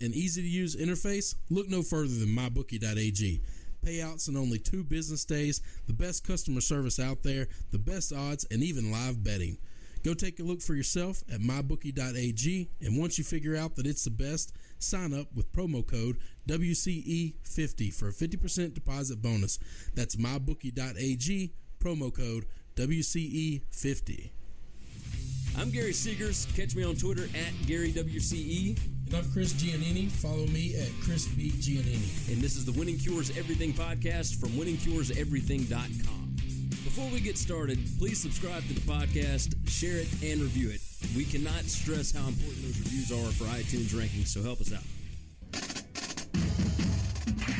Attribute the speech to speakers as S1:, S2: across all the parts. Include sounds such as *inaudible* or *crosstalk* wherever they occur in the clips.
S1: An easy to use interface, look no further than mybookie.ag. Payouts in only two business days, the best customer service out there, the best odds, and even live betting. Go take a look for yourself at mybookie.ag, and once you figure out that it's the best, sign up with promo code WCE50 for a 50% deposit bonus. That's mybookie.ag, promo code WCE50.
S2: I'm Gary Seegers. Catch me on Twitter at GaryWCE.
S1: And I'm Chris Giannini. Follow me at Chris B. Giannini.
S2: And this is the Winning Cures Everything podcast from winningcureseverything.com. Before we get started, please subscribe to the podcast, share it, and review it. We cannot stress how important those reviews are for iTunes rankings, so help us out.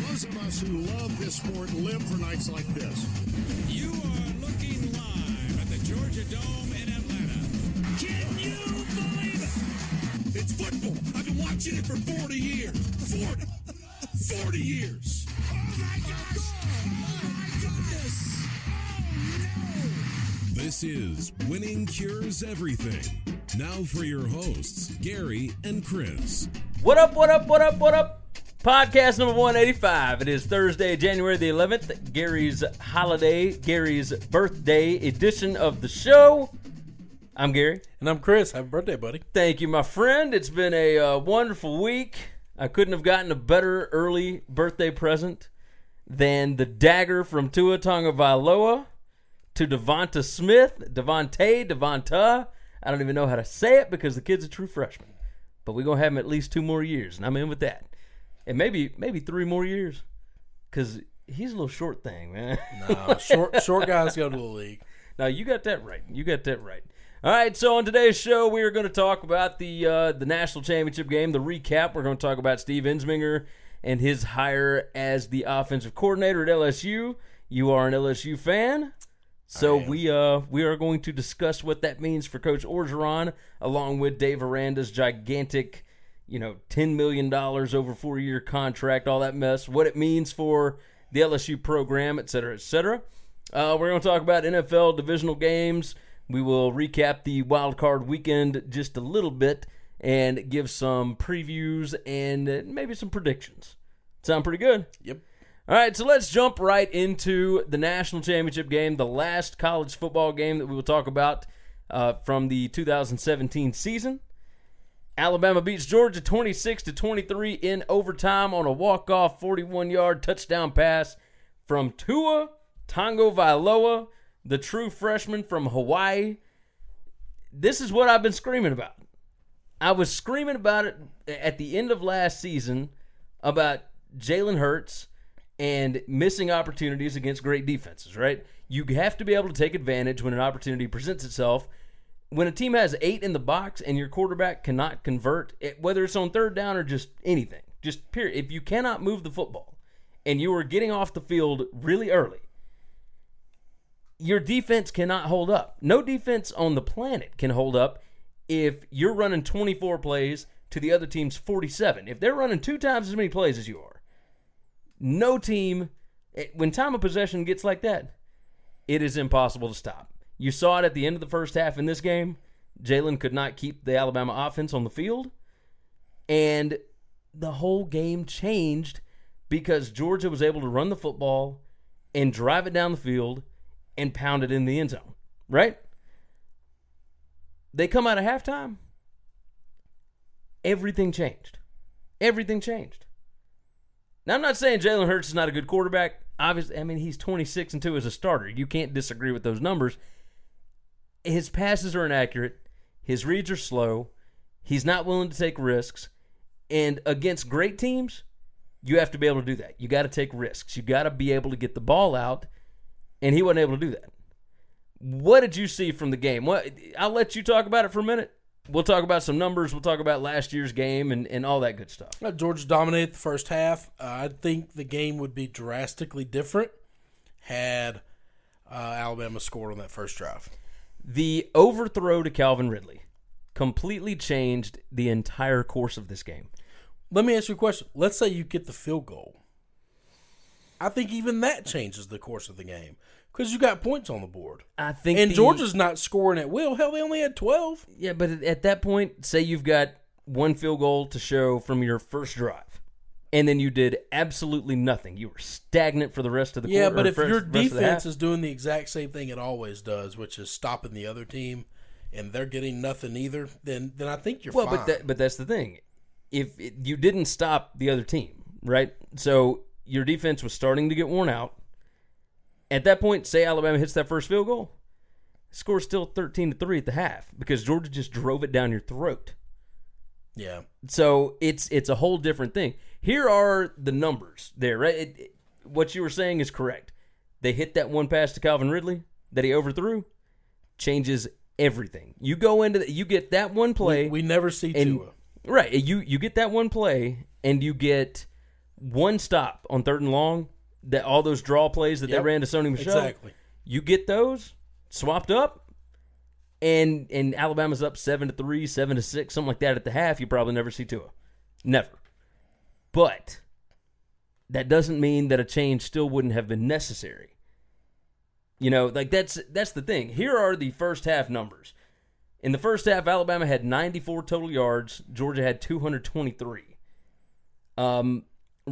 S3: Those of us who love this sport live for nights like this.
S4: You are looking live at the Georgia Dome in Atlanta. Can you believe it?
S3: It's football. I've watching it for 40 years. 40, 40 years.
S4: Oh my gosh! Oh my goodness! Oh
S5: This is Winning Cures Everything. Now for your hosts, Gary and Chris.
S6: What up, what up, what up, what up? Podcast number 185. It is Thursday, January the 11th, Gary's holiday, Gary's birthday edition of the show. I'm Gary.
S7: And I'm Chris. Happy birthday, buddy.
S6: Thank you, my friend. It's been a uh, wonderful week. I couldn't have gotten a better early birthday present than the dagger from Tua Tagovailoa to Devonta Smith, Devontae, Devonta. I don't even know how to say it because the kid's a true freshman. But we're gonna have him at least two more years, and I'm in with that, and maybe maybe three more years, because he's a little short thing, man.
S7: No, short short guys go to the league. *laughs*
S6: Now you got that right. You got that right. All right. So on today's show, we are going to talk about the uh, the national championship game, the recap. We're going to talk about Steve Ensminger and his hire as the offensive coordinator at LSU. You are an LSU fan, so we uh we are going to discuss what that means for Coach Orgeron, along with Dave Aranda's gigantic, you know, ten million dollars over four year contract, all that mess. What it means for the LSU program, et cetera, et cetera. Uh, we're going to talk about NFL divisional games. We will recap the wild card weekend just a little bit and give some previews and maybe some predictions. Sound pretty good?
S7: Yep.
S6: All right, so let's jump right into the national championship game, the last college football game that we will talk about uh, from the 2017 season. Alabama beats Georgia 26 to 23 in overtime on a walk-off 41-yard touchdown pass from Tua Tagovailoa, the true freshman from Hawaii. This is what I've been screaming about. I was screaming about it at the end of last season about Jalen Hurts and missing opportunities against great defenses, right? You have to be able to take advantage when an opportunity presents itself. When a team has eight in the box and your quarterback cannot convert, it, whether it's on third down or just anything, just period. If you cannot move the football and you are getting off the field really early, your defense cannot hold up. No defense on the planet can hold up if you're running 24 plays to the other team's 47. If they're running two times as many plays as you are, no team, eh, when time of possession gets like that, it is impossible to stop. You saw it at the end of the first half in this game. Jalen could not keep the Alabama offense on the field, and the whole game changed because Georgia was able to run the football and drive it down the field and pound it in the end zone, right? They come out of halftime, everything changed. Everything changed. Now, I'm not saying Jalen Hurts is not a good quarterback. Obviously, I mean, he's 26 and 2 as a starter. You can't disagree with those numbers. His passes are inaccurate, his reads are slow, he's not willing to take risks. And against great teams, you have to be able to do that. You got to take risks. You got to be able to get the ball out, and he wasn't able to do that. What did you see from the game? What I'll let you talk about it for a minute. We'll talk about some numbers. We'll talk about last year's game and, and all that good stuff.
S7: Georgia dominated the first half. Uh, I think the game would be drastically different had uh, Alabama scored on that first drive.
S6: The overthrow to Calvin Ridley completely changed the entire course of this game.
S7: Let me ask you a question. Let's say you get the field goal. I think even that changes the course of the game because you got points on the board.
S6: I think
S7: And
S6: the-
S7: Georgia's not scoring at will. Hell, they only had 12.
S6: Yeah, but at- at that point, say you've got one field goal to show from your first drive, and then you did absolutely nothing. You were stagnant for the rest of the
S7: Yeah,
S6: quarter,
S7: but if
S6: first-
S7: your
S6: rest of the
S7: defense is doing the exact same thing it always does, which is stopping the other team, and they're getting nothing either, then then I think you're fine.
S6: well,
S7: fine.
S6: but that, but that's the thing. If it, you didn't stop the other team, right? So your defense was starting to get worn out. At that point, say Alabama hits that first field goal, score's still thirteen to three at the half because Georgia just drove it down your throat.
S7: yeah.
S6: So it's it's a whole different thing. Here are the numbers there, right? It, it- what you were saying is correct. They hit that one pass to Calvin Ridley that he overthrew, changes everything. You go into the, you get that one play.
S7: We, we never see
S6: and
S7: Tua.
S6: right, you you get that one play and you get one stop on third and long. That all those draw plays that
S7: Yep,
S6: they ran to Sony Michel.
S7: exactly.
S6: You get those swapped up, and and Alabama's up seven to three, seven to six, something like that at the half. You probably never see Tua, never. But that doesn't mean that a change still wouldn't have been necessary. You know, like that's that's the thing. Here are the first half numbers. In the first half, Alabama had 94 total yards. Georgia had 223. Um,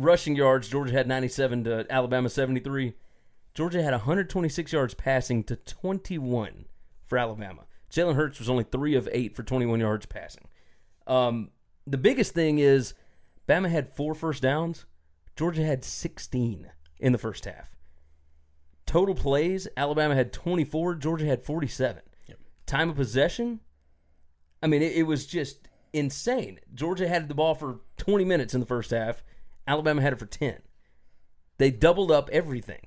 S6: rushing yards, Georgia had 97 to Alabama 73. Georgia had 126 yards passing to 21 for Alabama. Jalen Hurts was only three of eight for 21 yards passing. Um, the biggest thing is Bama had four first downs. Georgia had 16 in the first half. Total plays, Alabama had 24. Georgia had 47. Time of possession, I mean, it, it was just insane. Georgia had the ball for 20 minutes in the first half. Alabama had it for 10. They doubled up everything.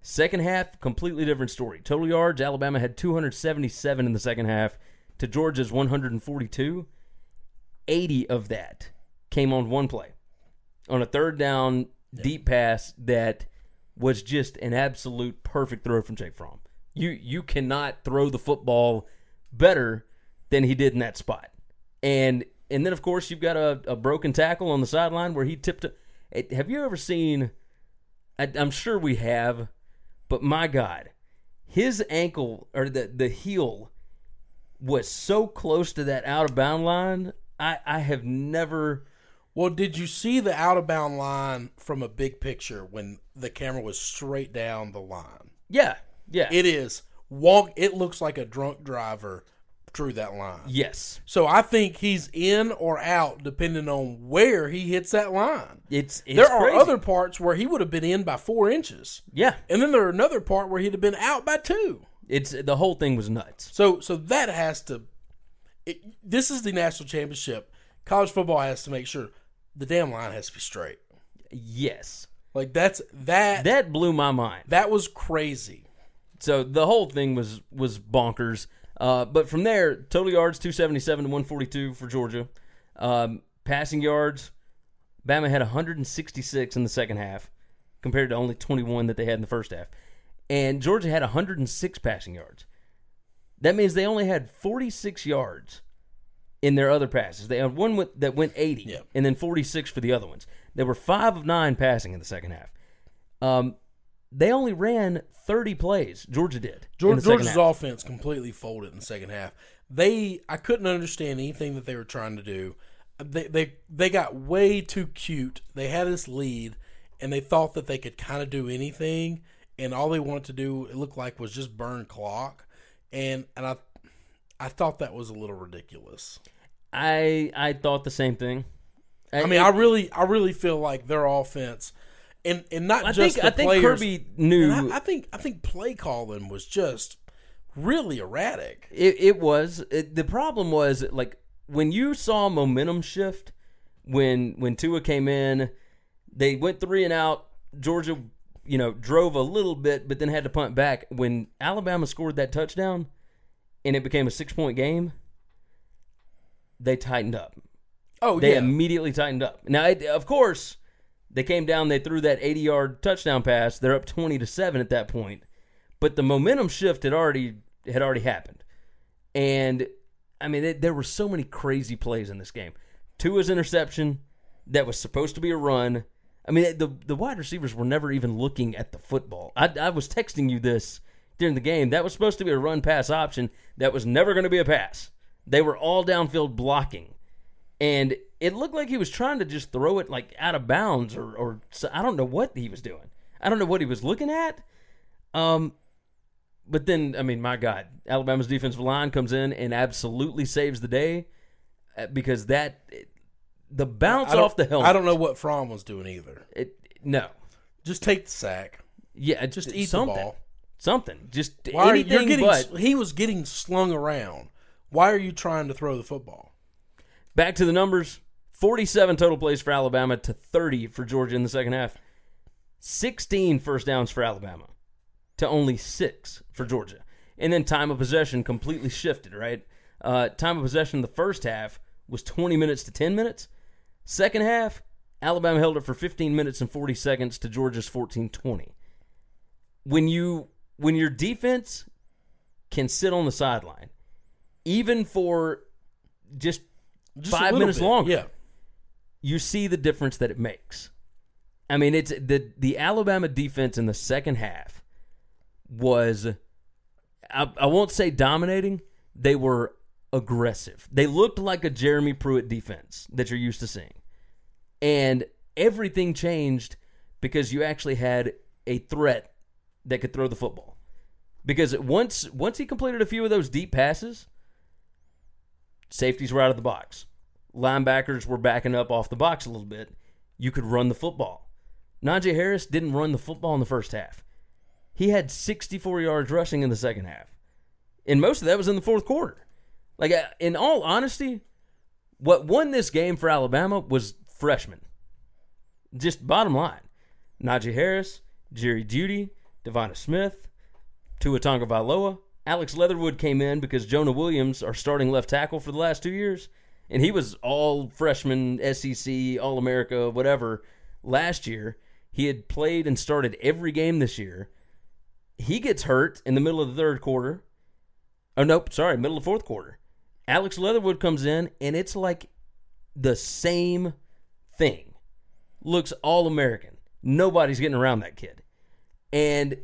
S6: Second half, completely different story. Total yards, Alabama had 277 in the second half to Georgia's 142. 80 of that came on one play. On a third down deep pass that was just an absolute perfect throw from Jake Fromm. You you cannot throw the football better than he did in that spot. And and then of course you've got a, a broken tackle on the sideline where he tipped. it. It- Have you ever seen? I, I'm sure we have, but my God, his ankle or the the heel was so close to that out of bound line. I I have never.
S7: Well, did you see the out of bound line from a big picture when the camera was straight down the line?
S6: Yeah, yeah,
S7: It is walk. It looks like a drunk driver drew that line.
S6: yes.
S7: So I think he's in or out depending on where he hits that line.
S6: It's, it's
S7: there are
S6: crazy.
S7: other parts where he would have been in by four inches,
S6: yeah.
S7: and then there are another part where he'd have been out by two.
S6: It's the whole thing was nuts.
S7: So so that has to. It, this is the national championship. College football has to make sure the damn line has to be straight.
S6: Yes,
S7: Like that's that that,
S6: that blew my mind.
S7: That was crazy.
S6: So the whole thing was was bonkers. Uh, but from there, total yards two seventy seven to one forty two for Georgia. Um, passing yards, Bama had one hundred and sixty six in the second half, compared to only twenty one that they had in the first half, and Georgia had one hundred and six passing yards. That means they only had forty six yards in their other passes. They had one that went 80
S7: Yeah.
S6: and then 46 for the other ones. They were 5 of 9 passing in the second half. Um, they only ran 30 plays. Georgia did.
S7: Georgia, Georgia's offense completely folded in the second half. They, I couldn't understand anything that they were trying to do. They, they, they got way too cute. They had this lead, and they thought that they could kind of do anything. And all they wanted to do, it looked like, was just burn clock. And and I, I thought that was a little ridiculous.
S6: I I thought the same thing.
S7: I mean, I really, I really feel like their offense, and and not
S6: I
S7: just
S6: think I think
S7: players.
S6: Kirby knew
S7: I, I think I think play calling was just really erratic.
S6: It, it was it, the problem was like when you saw momentum shift when when Tua came in, they went three and out. Georgia, you know, drove a little bit, but then had to punt back. When Alabama scored that touchdown, and it became a six point game, they tightened up.
S7: Oh yeah.
S6: They
S7: yeah,
S6: immediately tightened up. Now, it, of course, they came down. They threw that eighty-yard touchdown pass. They're up twenty to seven at that point, but the momentum shift had already had already happened. And I mean, there were so many crazy plays in this game. Tua's interception that was supposed to be a run. I mean, the the wide receivers were never even looking at the football. I, I was texting you this during the game. That was supposed to be a run pass option. That was never going to be a pass. They were all downfield blocking, and it looked like he was trying to just throw it like out of bounds, or or I don't know what he was doing. I don't know what he was looking at. Um, but then, I mean, my God, Alabama's defensive line comes in and absolutely saves the day uh, because that the bounce off the helmet.
S7: I don't know what Fromm was doing either.
S6: It, no,
S7: Just take the sack.
S6: yeah,
S7: Just eat
S6: something,
S7: the ball.
S6: something. Just
S7: Why are you,
S6: anything
S7: you're getting?
S6: but.
S7: he was getting slung around. Why are you trying to throw the football?
S6: Back to the numbers: forty-seven total plays for Alabama to thirty for Georgia in the second half. 16 first downs for Alabama to only six for Georgia. And then time of possession completely shifted, right? Uh, time of possession in the first half was 20 minutes to 10 minutes. Second half, Alabama held it for 15 minutes and 40 seconds to Georgia's 14-20. When you when your defense can sit on the sideline, even for just,
S7: Just
S6: five minutes
S7: bit.
S6: longer,
S7: Yeah.
S6: You see the difference that it makes. I mean, it's the the Alabama defense in the second half was I, I won't say dominating. They were aggressive. They looked like a Jeremy Pruitt defense that you're used to seeing. And everything changed because you actually had a threat that could throw the football. Because once once he completed a few of those deep passes, safeties were out of the box. Linebackers were backing up off the box a little bit. You could run the football. Najee Harris didn't run the football in the first half. He had 64 yards rushing in the second half. And most of that was in the fourth quarter. Like, uh, in all honesty, what won this game for Alabama was freshmen. Just bottom line. Najee Harris, Jerry Jeudy, Devonta Smith, Tua Tagovailoa. Alex Leatherwood came in because Jonah Williams, our starting left tackle for the last two years, and he was all freshman, SEC, All America, whatever, last year. He had played and started every game this year. He gets hurt in the middle of the third quarter. Oh, nope, sorry, middle of the fourth quarter. Alex Leatherwood comes in, and it's like the same thing. Looks all American. Nobody's getting around that kid. And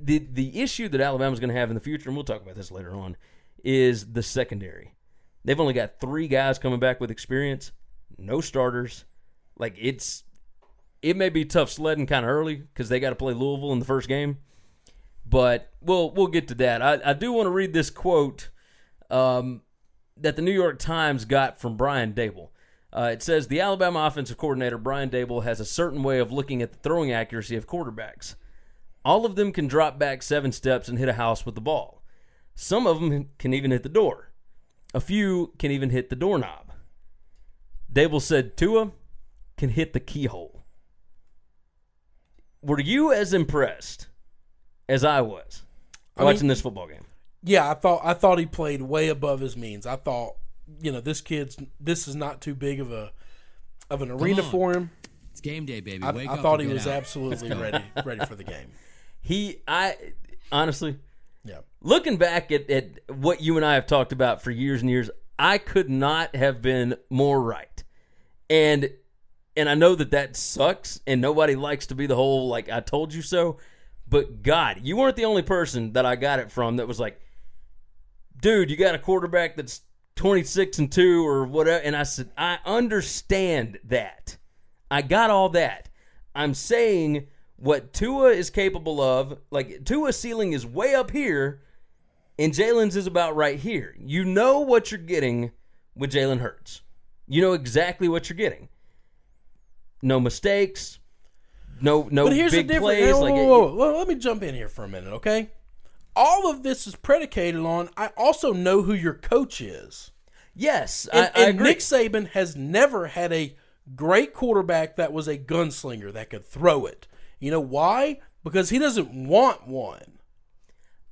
S6: the the issue that Alabama's going to have in the future, and we'll talk about this later on, is the secondary. They've only got three guys coming back with experience, no starters. Like it's, it may be tough sledding kind of early because they got to play Louisville in the first game, but we'll we'll get to that. I, I do want to read this quote um, that the New York Times got from Brian Daboll. Uh, it says the Alabama offensive coordinator Brian Daboll has a certain way of looking at the throwing accuracy of quarterbacks. All of them can drop back seven steps and hit a house with the ball. Some of them can even hit the door. A few can even hit the doorknob. Daboll said Tua can hit the keyhole. Were you as impressed as I was
S7: I
S6: watching
S7: mean-
S6: this football game?
S7: Yeah, I thought I thought he played way above his means. I thought, you know, this kid's this is not too big of a of an arena for him.
S8: It's game day, baby.
S7: I,
S8: Wake
S7: I
S8: up
S7: thought he was
S8: out.
S7: absolutely ready *laughs* ready for the game.
S6: He, I honestly,
S7: Yeah.
S6: looking back at, at what you and I have talked about for years and years, I could not have been more right. And and I know that that sucks and nobody likes to be the whole like I told you so, but god, you weren't the only person that I got it from that was like dude, you got a quarterback that's 26 and 2 or whatever and I said I understand that. I got all that. I'm saying what Tua is capable of, like Tua's ceiling is way up here and Jalen's is about right here. You know what you're getting with Jalen Hurts. You know exactly what you're getting. No mistakes. No, no
S7: but here's
S6: big
S7: the difference.
S6: plays.
S7: Whoa,
S6: like
S7: whoa, whoa. Let me jump in here for a minute, okay? All of this is predicated on I also know who your coach is.
S6: yes,
S7: And,
S6: I, I
S7: and. Nick Saban has never had a great quarterback that was a gunslinger that could throw it. You know why? Because he doesn't want one.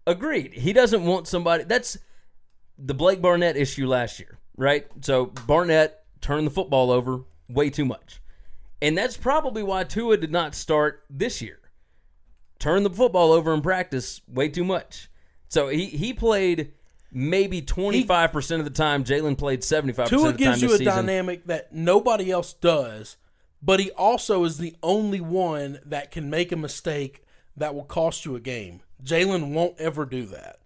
S6: Agreed. He doesn't want somebody. That's the Blake Barnett issue last year, right? So Barnett turned the football over way too much. And that's probably why Tua did not start this year. Turned the football over in practice way too much. So he, he played maybe 25% of the time. Jalen played 75%
S7: Tua
S6: of the time
S7: gives you a
S6: season.
S7: dynamic that nobody else does, but he also is the only one that can make a mistake that will cost you a game. Jalen won't ever do that.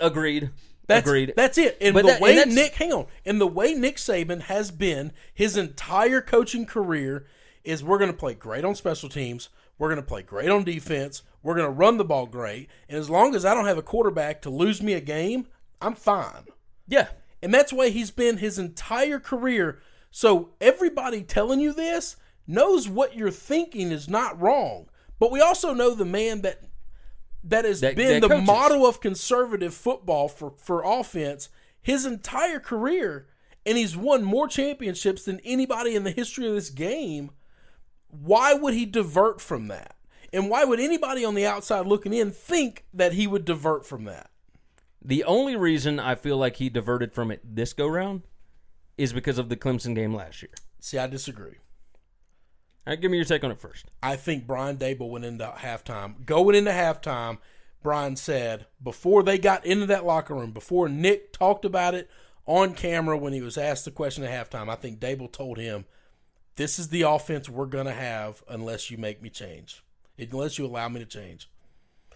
S6: Agreed.
S7: That's,
S6: Agreed.
S7: That's it. And
S6: But
S7: the
S6: that-
S7: way
S6: that's-
S7: Nick, hang on, and the way Nick Saban has been his entire coaching career is we're going to play great on special teams. We're going to play great on defense. We're going to run the ball great. And as long as I don't have a quarterback to lose me a game, I'm fine.
S6: yeah.
S7: And that's why he's been his entire career. So everybody telling you this knows what you're thinking is not wrong. But we also know the man that that has
S6: That-
S7: been
S6: that
S7: the
S6: coaches.
S7: model of conservative football for, for offense his entire career. And he's won more championships than anybody in the history of this game. Why would he divert from that? And why would anybody on the outside looking in think that he would divert from that?
S6: The only reason I feel like he diverted from it this go round is because of the Clemson game last year.
S7: See, I disagree.
S6: All right, give me your take on it first.
S7: I think Brian Daboll went into halftime. Going into halftime, Brian said before they got into that locker room, before Nick talked about it on camera when he was asked the question at halftime, I think Daboll told him, "This is the offense we're gonna have unless you make me change, unless you allow me to change."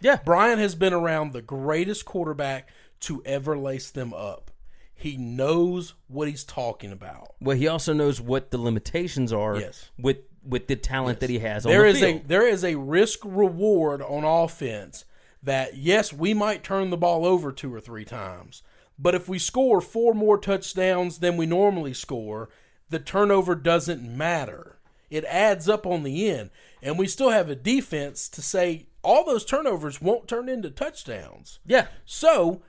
S6: Yeah.
S7: Brian has been around the greatest quarterback to ever lace them up. He knows what he's talking about.
S6: Well, he also knows what the limitations are
S7: Yes.
S6: with with the talent that he has on
S7: There
S6: the
S7: is a there is a risk reward on offense that yes, we might turn the ball over two or three times, but if we score four more touchdowns than we normally score, the turnover doesn't matter. It adds up on the end, and we still have a defense to say all those turnovers won't turn into touchdowns.
S6: yeah.
S7: So,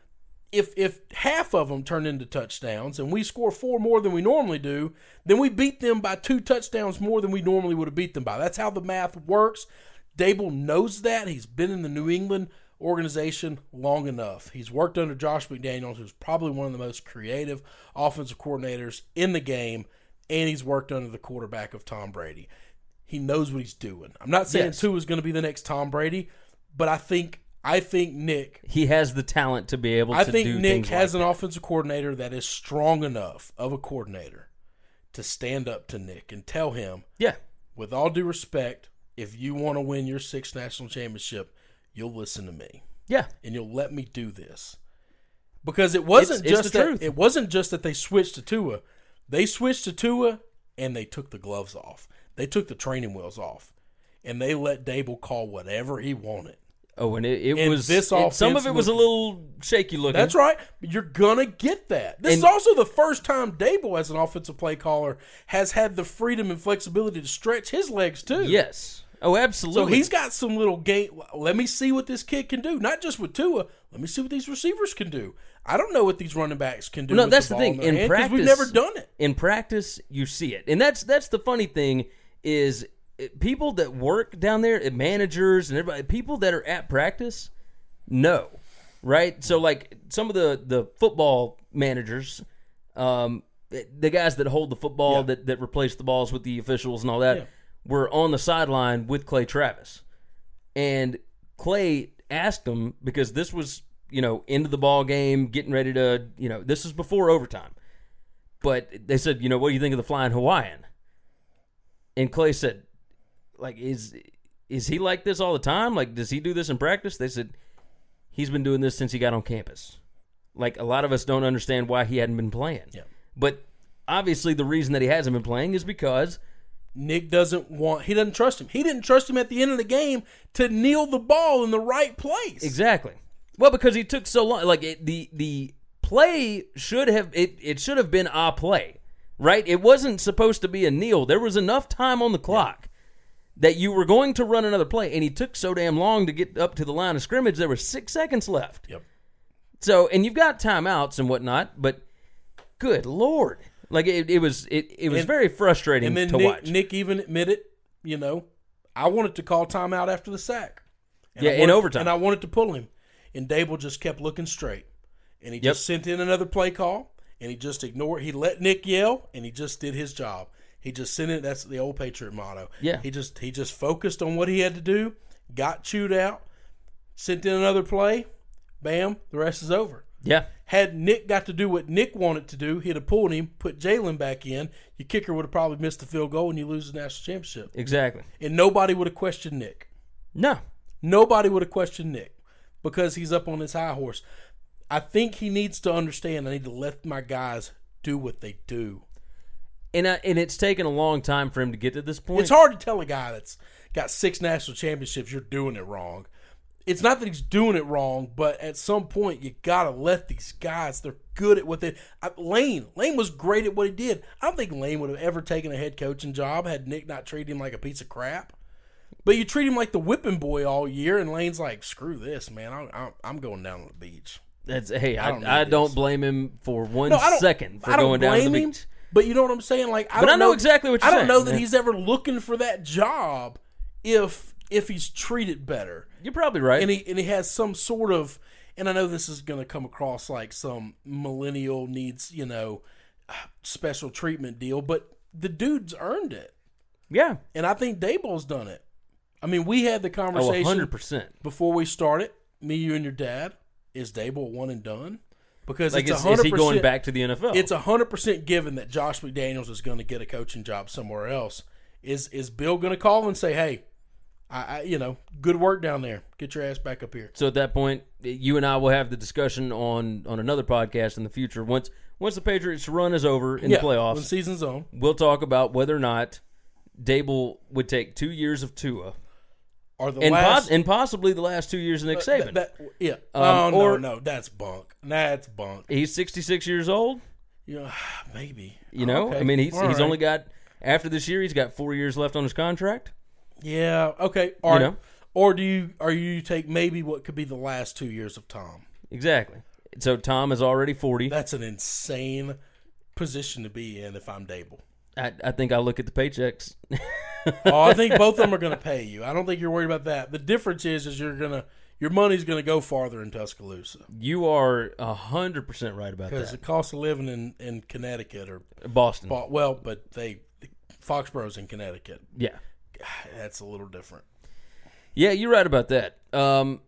S7: if if half of them turn into touchdowns and we score four more than we normally do, then we beat them by two touchdowns more than we normally would have beat them by. That's how the math works. Daboll knows that. He's been in the New England organization long enough. He's worked under Josh McDaniels, who's probably one of the most creative offensive coordinators in the game, and he's worked under the quarterback of Tom Brady. He knows what he's doing. I'm not saying
S6: Yes.
S7: Tua is going to be the next Tom Brady, but I think I think Nick
S6: He has the talent to be able to do
S7: that.
S6: I think Nick
S7: has
S6: like
S7: an offensive coordinator that is strong enough of a coordinator to stand up to Nick and tell him.
S6: Yeah.
S7: with all due respect, if you want to win your sixth national championship, you'll listen to me
S6: Yeah.
S7: and you'll let me do this. Because it wasn't
S6: It's- it's
S7: just
S6: the
S7: that
S6: truth.
S7: it wasn't just that they switched to Tua. They switched to Tua and they took the gloves off. They took the training wheels off. And they let Daboll call whatever he wanted.
S6: Oh, and it, it
S7: And
S6: was
S7: this
S6: it- some of it was a little shaky looking.
S7: That's right. You're gonna get that. This is also the first time Daboll, as an offensive play caller, has had the freedom and flexibility to stretch his legs too.
S6: Yes. Oh, absolutely.
S7: So he's got some little game. Let me see what this kid can do. Not just with Tua. Let me see what these receivers can do. I don't know what these running backs can do.
S6: no, that's
S7: the,
S6: the, thing. In
S7: hand 'cause
S6: practice,
S7: we've never done it.
S6: In practice, you see it, and that's that's the funny thing is it- people that work down there, uh, managers and everybody, people that are at practice, know, right? So like some of the the football managers, um, the guys that hold the football that that replace the balls with the officials and all that,
S7: Yeah.
S6: were on the sideline with Clay Travis, and Clay asked him because this was you know, into the ball game, getting ready to, you know, this is before overtime. But they said, you know, what do you think of the flying Hawaiian? And Clay said, like, is is he like this all the time? Like, does he do this in practice? They said he's been doing this since he got on campus. Like, a lot of us don't understand why he hadn't been playing.
S7: Yeah.
S6: But obviously, the reason that he hasn't been playing is because
S7: Nick doesn't want. He doesn't trust him. He didn't trust him at the end of the game to kneel the ball in the right place.
S6: Exactly. Well, because he took so long. Like it, the the play should have it. It should have been a play, right? It wasn't supposed to be a kneel. There was enough time on the clock that you were going to run another play, and he took so damn long to get up to the line of scrimmage. There were six seconds left.
S7: Yep.
S6: So, and you've got timeouts and whatnot, but good lord, like it, it was it, it was
S7: And-
S6: very frustrating
S7: And then
S6: to
S7: Nick,
S6: watch.
S7: Nick even admitted, you know, I wanted to call timeout after the sack. And
S6: Yeah,
S7: I
S6: in
S7: wanted-
S6: overtime.
S7: And I wanted to pull him. And Daboll just kept looking straight. And he
S6: Yep.
S7: just sent in another play call. And he just ignored. He let Nick yell, and he just did his job. He just sent it. That's the old Patriot motto.
S6: Yeah.
S7: He just he just focused on what he had to do. Got chewed out. Sent in another play. Bam. The rest is over.
S6: yeah,
S7: Had Nick got to do what Nick wanted to do, he'd have pulled him, put Jalen back in. Your kicker would have probably missed the field goal, and you lose the national championship.
S6: exactly.
S7: And nobody would have questioned Nick.
S6: No,
S7: Nobody would have questioned Nick because he's up on his high horse. I think he needs to understand. I need to let my guys do what they do.
S6: And I, and it's taken a long time for him to get to this point.
S7: It's hard to tell a guy that's got six national championships you're doing it wrong. It's not that he's doing it wrong, but at some point you gotta let these guys. They're good at what they. I, Lane, Lane was great at what he did. I don't think Lane would have ever taken a head coaching job had Nick not treated him like a piece of crap. But you treat him like the whipping boy all year, and Lane's like, "Screw this, man! I'm, I'm, I'm going down to the beach."
S6: That's hey, I,
S7: I
S6: I
S7: don't
S6: don't, blame him for one
S7: No,
S6: second for going down to the
S7: blame him,
S6: beach.
S7: But you know what I'm saying? Like, I
S6: But
S7: don't
S6: I know exactly what you're
S7: I don't
S6: saying,
S7: know that
S6: yeah.
S7: he's ever looking for that job if if he's treated better.
S6: You're probably right.
S7: and he and he has some sort of and I know this is going to come across like some millennial needs you know special treatment deal, but the dude's earned it,
S6: yeah,
S7: and I think Daboll's done it. I mean, we had the
S6: oh,
S7: conversation
S6: hundred percent.
S7: before we started. Me, you, and your dad. Is Daboll one and done? Because
S6: Like,
S7: it's
S6: is, is he going back to the NFL?
S7: It's hundred percent given that Josh McDaniels is going to get a coaching job somewhere else. Is is Bill going to call and say, "Hey, I, I you know, good work down there. Get your ass back up here."
S6: so at that point, you and I will have the discussion on on another podcast in the future. Once once the Patriots run is over in
S7: yeah,
S6: the playoffs,
S7: when season's on.
S6: we'll talk about whether or not Daboll would take two years of Tua
S7: Or the
S6: and
S7: last,
S6: pos- and possibly the last two years of Nick
S7: uh,
S6: Saban.
S7: that- that- yeah.
S6: Um,
S7: oh
S6: or-
S7: no, no, that's bunk. That's bunk.
S6: He's sixty six years old.
S7: Yeah, *sighs* maybe.
S6: You know,
S7: Okay,
S6: I mean, he's
S7: all
S6: he's
S7: right.
S6: only got after this year, he's got four years left on his contract.
S7: Yeah. Okay. Or
S6: know?
S7: or do you or you take maybe what could be the last two years of Tom?
S6: Exactly. So Tom is already forty.
S7: That's an insane position to be in if I'm Daboll.
S6: I, I think I look at the paychecks. *laughs*
S7: oh, I think *laughs* both of them are going to pay you. I don't think you're worried about that. The difference is, is you're gonna your money's going to go farther in Tuscaloosa
S6: you are hundred percent right about that because
S7: the cost of living in in Connecticut or
S6: Boston.
S7: well, but they Foxborough's in Connecticut.
S6: Yeah.
S7: That's a little different.
S6: Yeah, you're right about that. Um,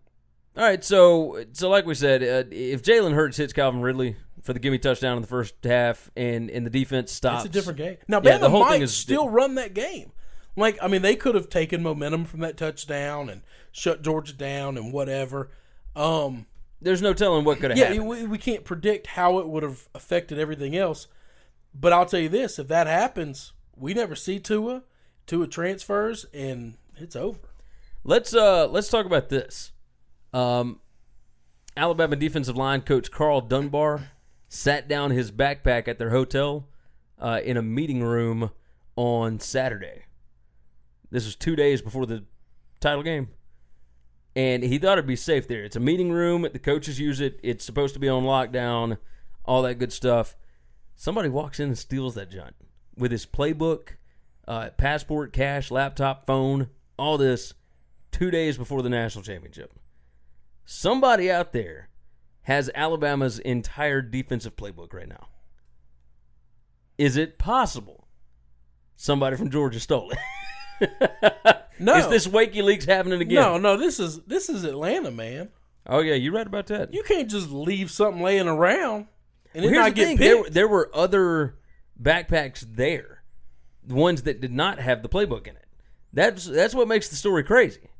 S6: all right, so so like we said, uh, if Jalen Hurts hits Calvin Ridley for the gimme touchdown in the first half, and and the defense stops,
S7: It's a different game. Now,
S6: Yeah, the whole
S7: might
S6: thing is
S7: still run that game. Like, I mean, they could have taken momentum from that touchdown and shut Georgia down and whatever. Um,
S6: There's no telling what could have
S7: yeah,
S6: happened.
S7: we, we can't predict how it would have affected everything else. But I'll tell you this: if that happens, we never see Tua. Tua transfers, and it's over.
S6: Let's uh let's talk about this. Um, Alabama defensive line coach Karl Dunbar sat down his backpack at their hotel uh, in a meeting room on Saturday. This was two days before the title game, and he thought it'd be safe there. It's a meeting room. The coaches use it. It's supposed to be on lockdown. All that good stuff. Somebody walks in and steals that junk with his playbook, uh, passport, cash, laptop, phone, all this two days before the national championship. Somebody out there has Alabama's entire defensive playbook right now. Is it possible somebody from Georgia stole it? *laughs*
S7: No,
S6: Is this WikiLeaks happening again?
S7: no, no. This is this is Atlanta, man.
S6: Oh yeah, you're right about that.
S7: You can't just leave something laying around and
S6: Well,
S7: not
S6: the
S7: get
S6: thing: there,
S7: picked.
S6: there were other backpacks there, the ones that did not have the playbook in it. That's that's what makes the story crazy,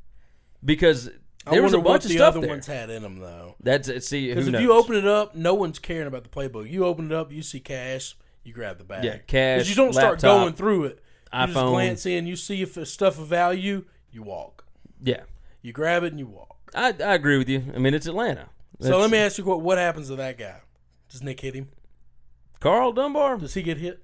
S6: because
S7: I
S6: there was a bunch
S7: what
S6: of
S7: the
S6: stuff
S7: other
S6: there.
S7: ones had in them though.
S6: That's it. See,
S7: Because if
S6: knows?
S7: you open it up, no one's caring about the playbook. You open it up, you see cash, you grab the bag.
S6: Yeah, cash.
S7: you don't start going through it. You just
S6: iPhone.
S7: glance in, you see if it's stuff of value, you walk.
S6: yeah,
S7: You grab it and you walk.
S6: I, I agree with you. I mean, it's Atlanta.
S7: so let me ask you what what happens to that guy? Does Nick hit him?
S6: Karl Dunbar.
S7: Does he get hit?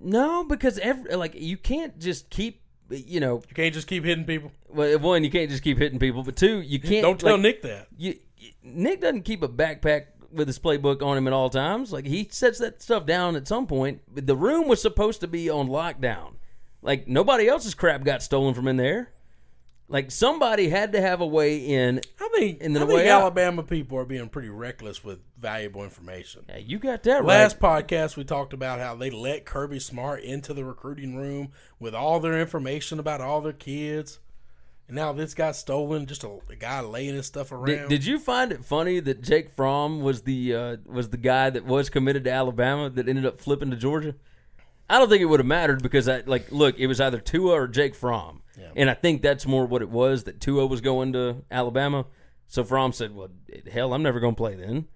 S6: No, because every like you can't just keep you know.
S7: You can't just keep hitting people.
S6: Well, one, you can't just keep hitting people, but two, you can't.
S7: Don't tell
S6: like,
S7: Nick that.
S6: You, you- Nick doesn't keep a backpack with his playbook on him at all times. Like he sets that stuff down at some point. The room was supposed to be on lockdown. Like nobody else's crap got stolen from in there. Like somebody had to have a way in.
S7: I think,
S6: And then
S7: I
S6: the way
S7: think
S6: out.
S7: Alabama people are being pretty reckless with valuable information.
S6: Yeah, you got that right.
S7: Last podcast, we talked about how they let Kirby Smart into the recruiting room with all their information about all their kids. And now this got stolen, just a, a guy laying his stuff around.
S6: Did, did you find it funny that Jake Fromm was the uh, was the guy that was committed to Alabama that ended up flipping to Georgia? I don't think it would have mattered because I like look, it was either Tua or Jake Fromm, and I think that's more what it was that Tua was going to Alabama. So Fromm said, "Well, hell, I'm never going to play then.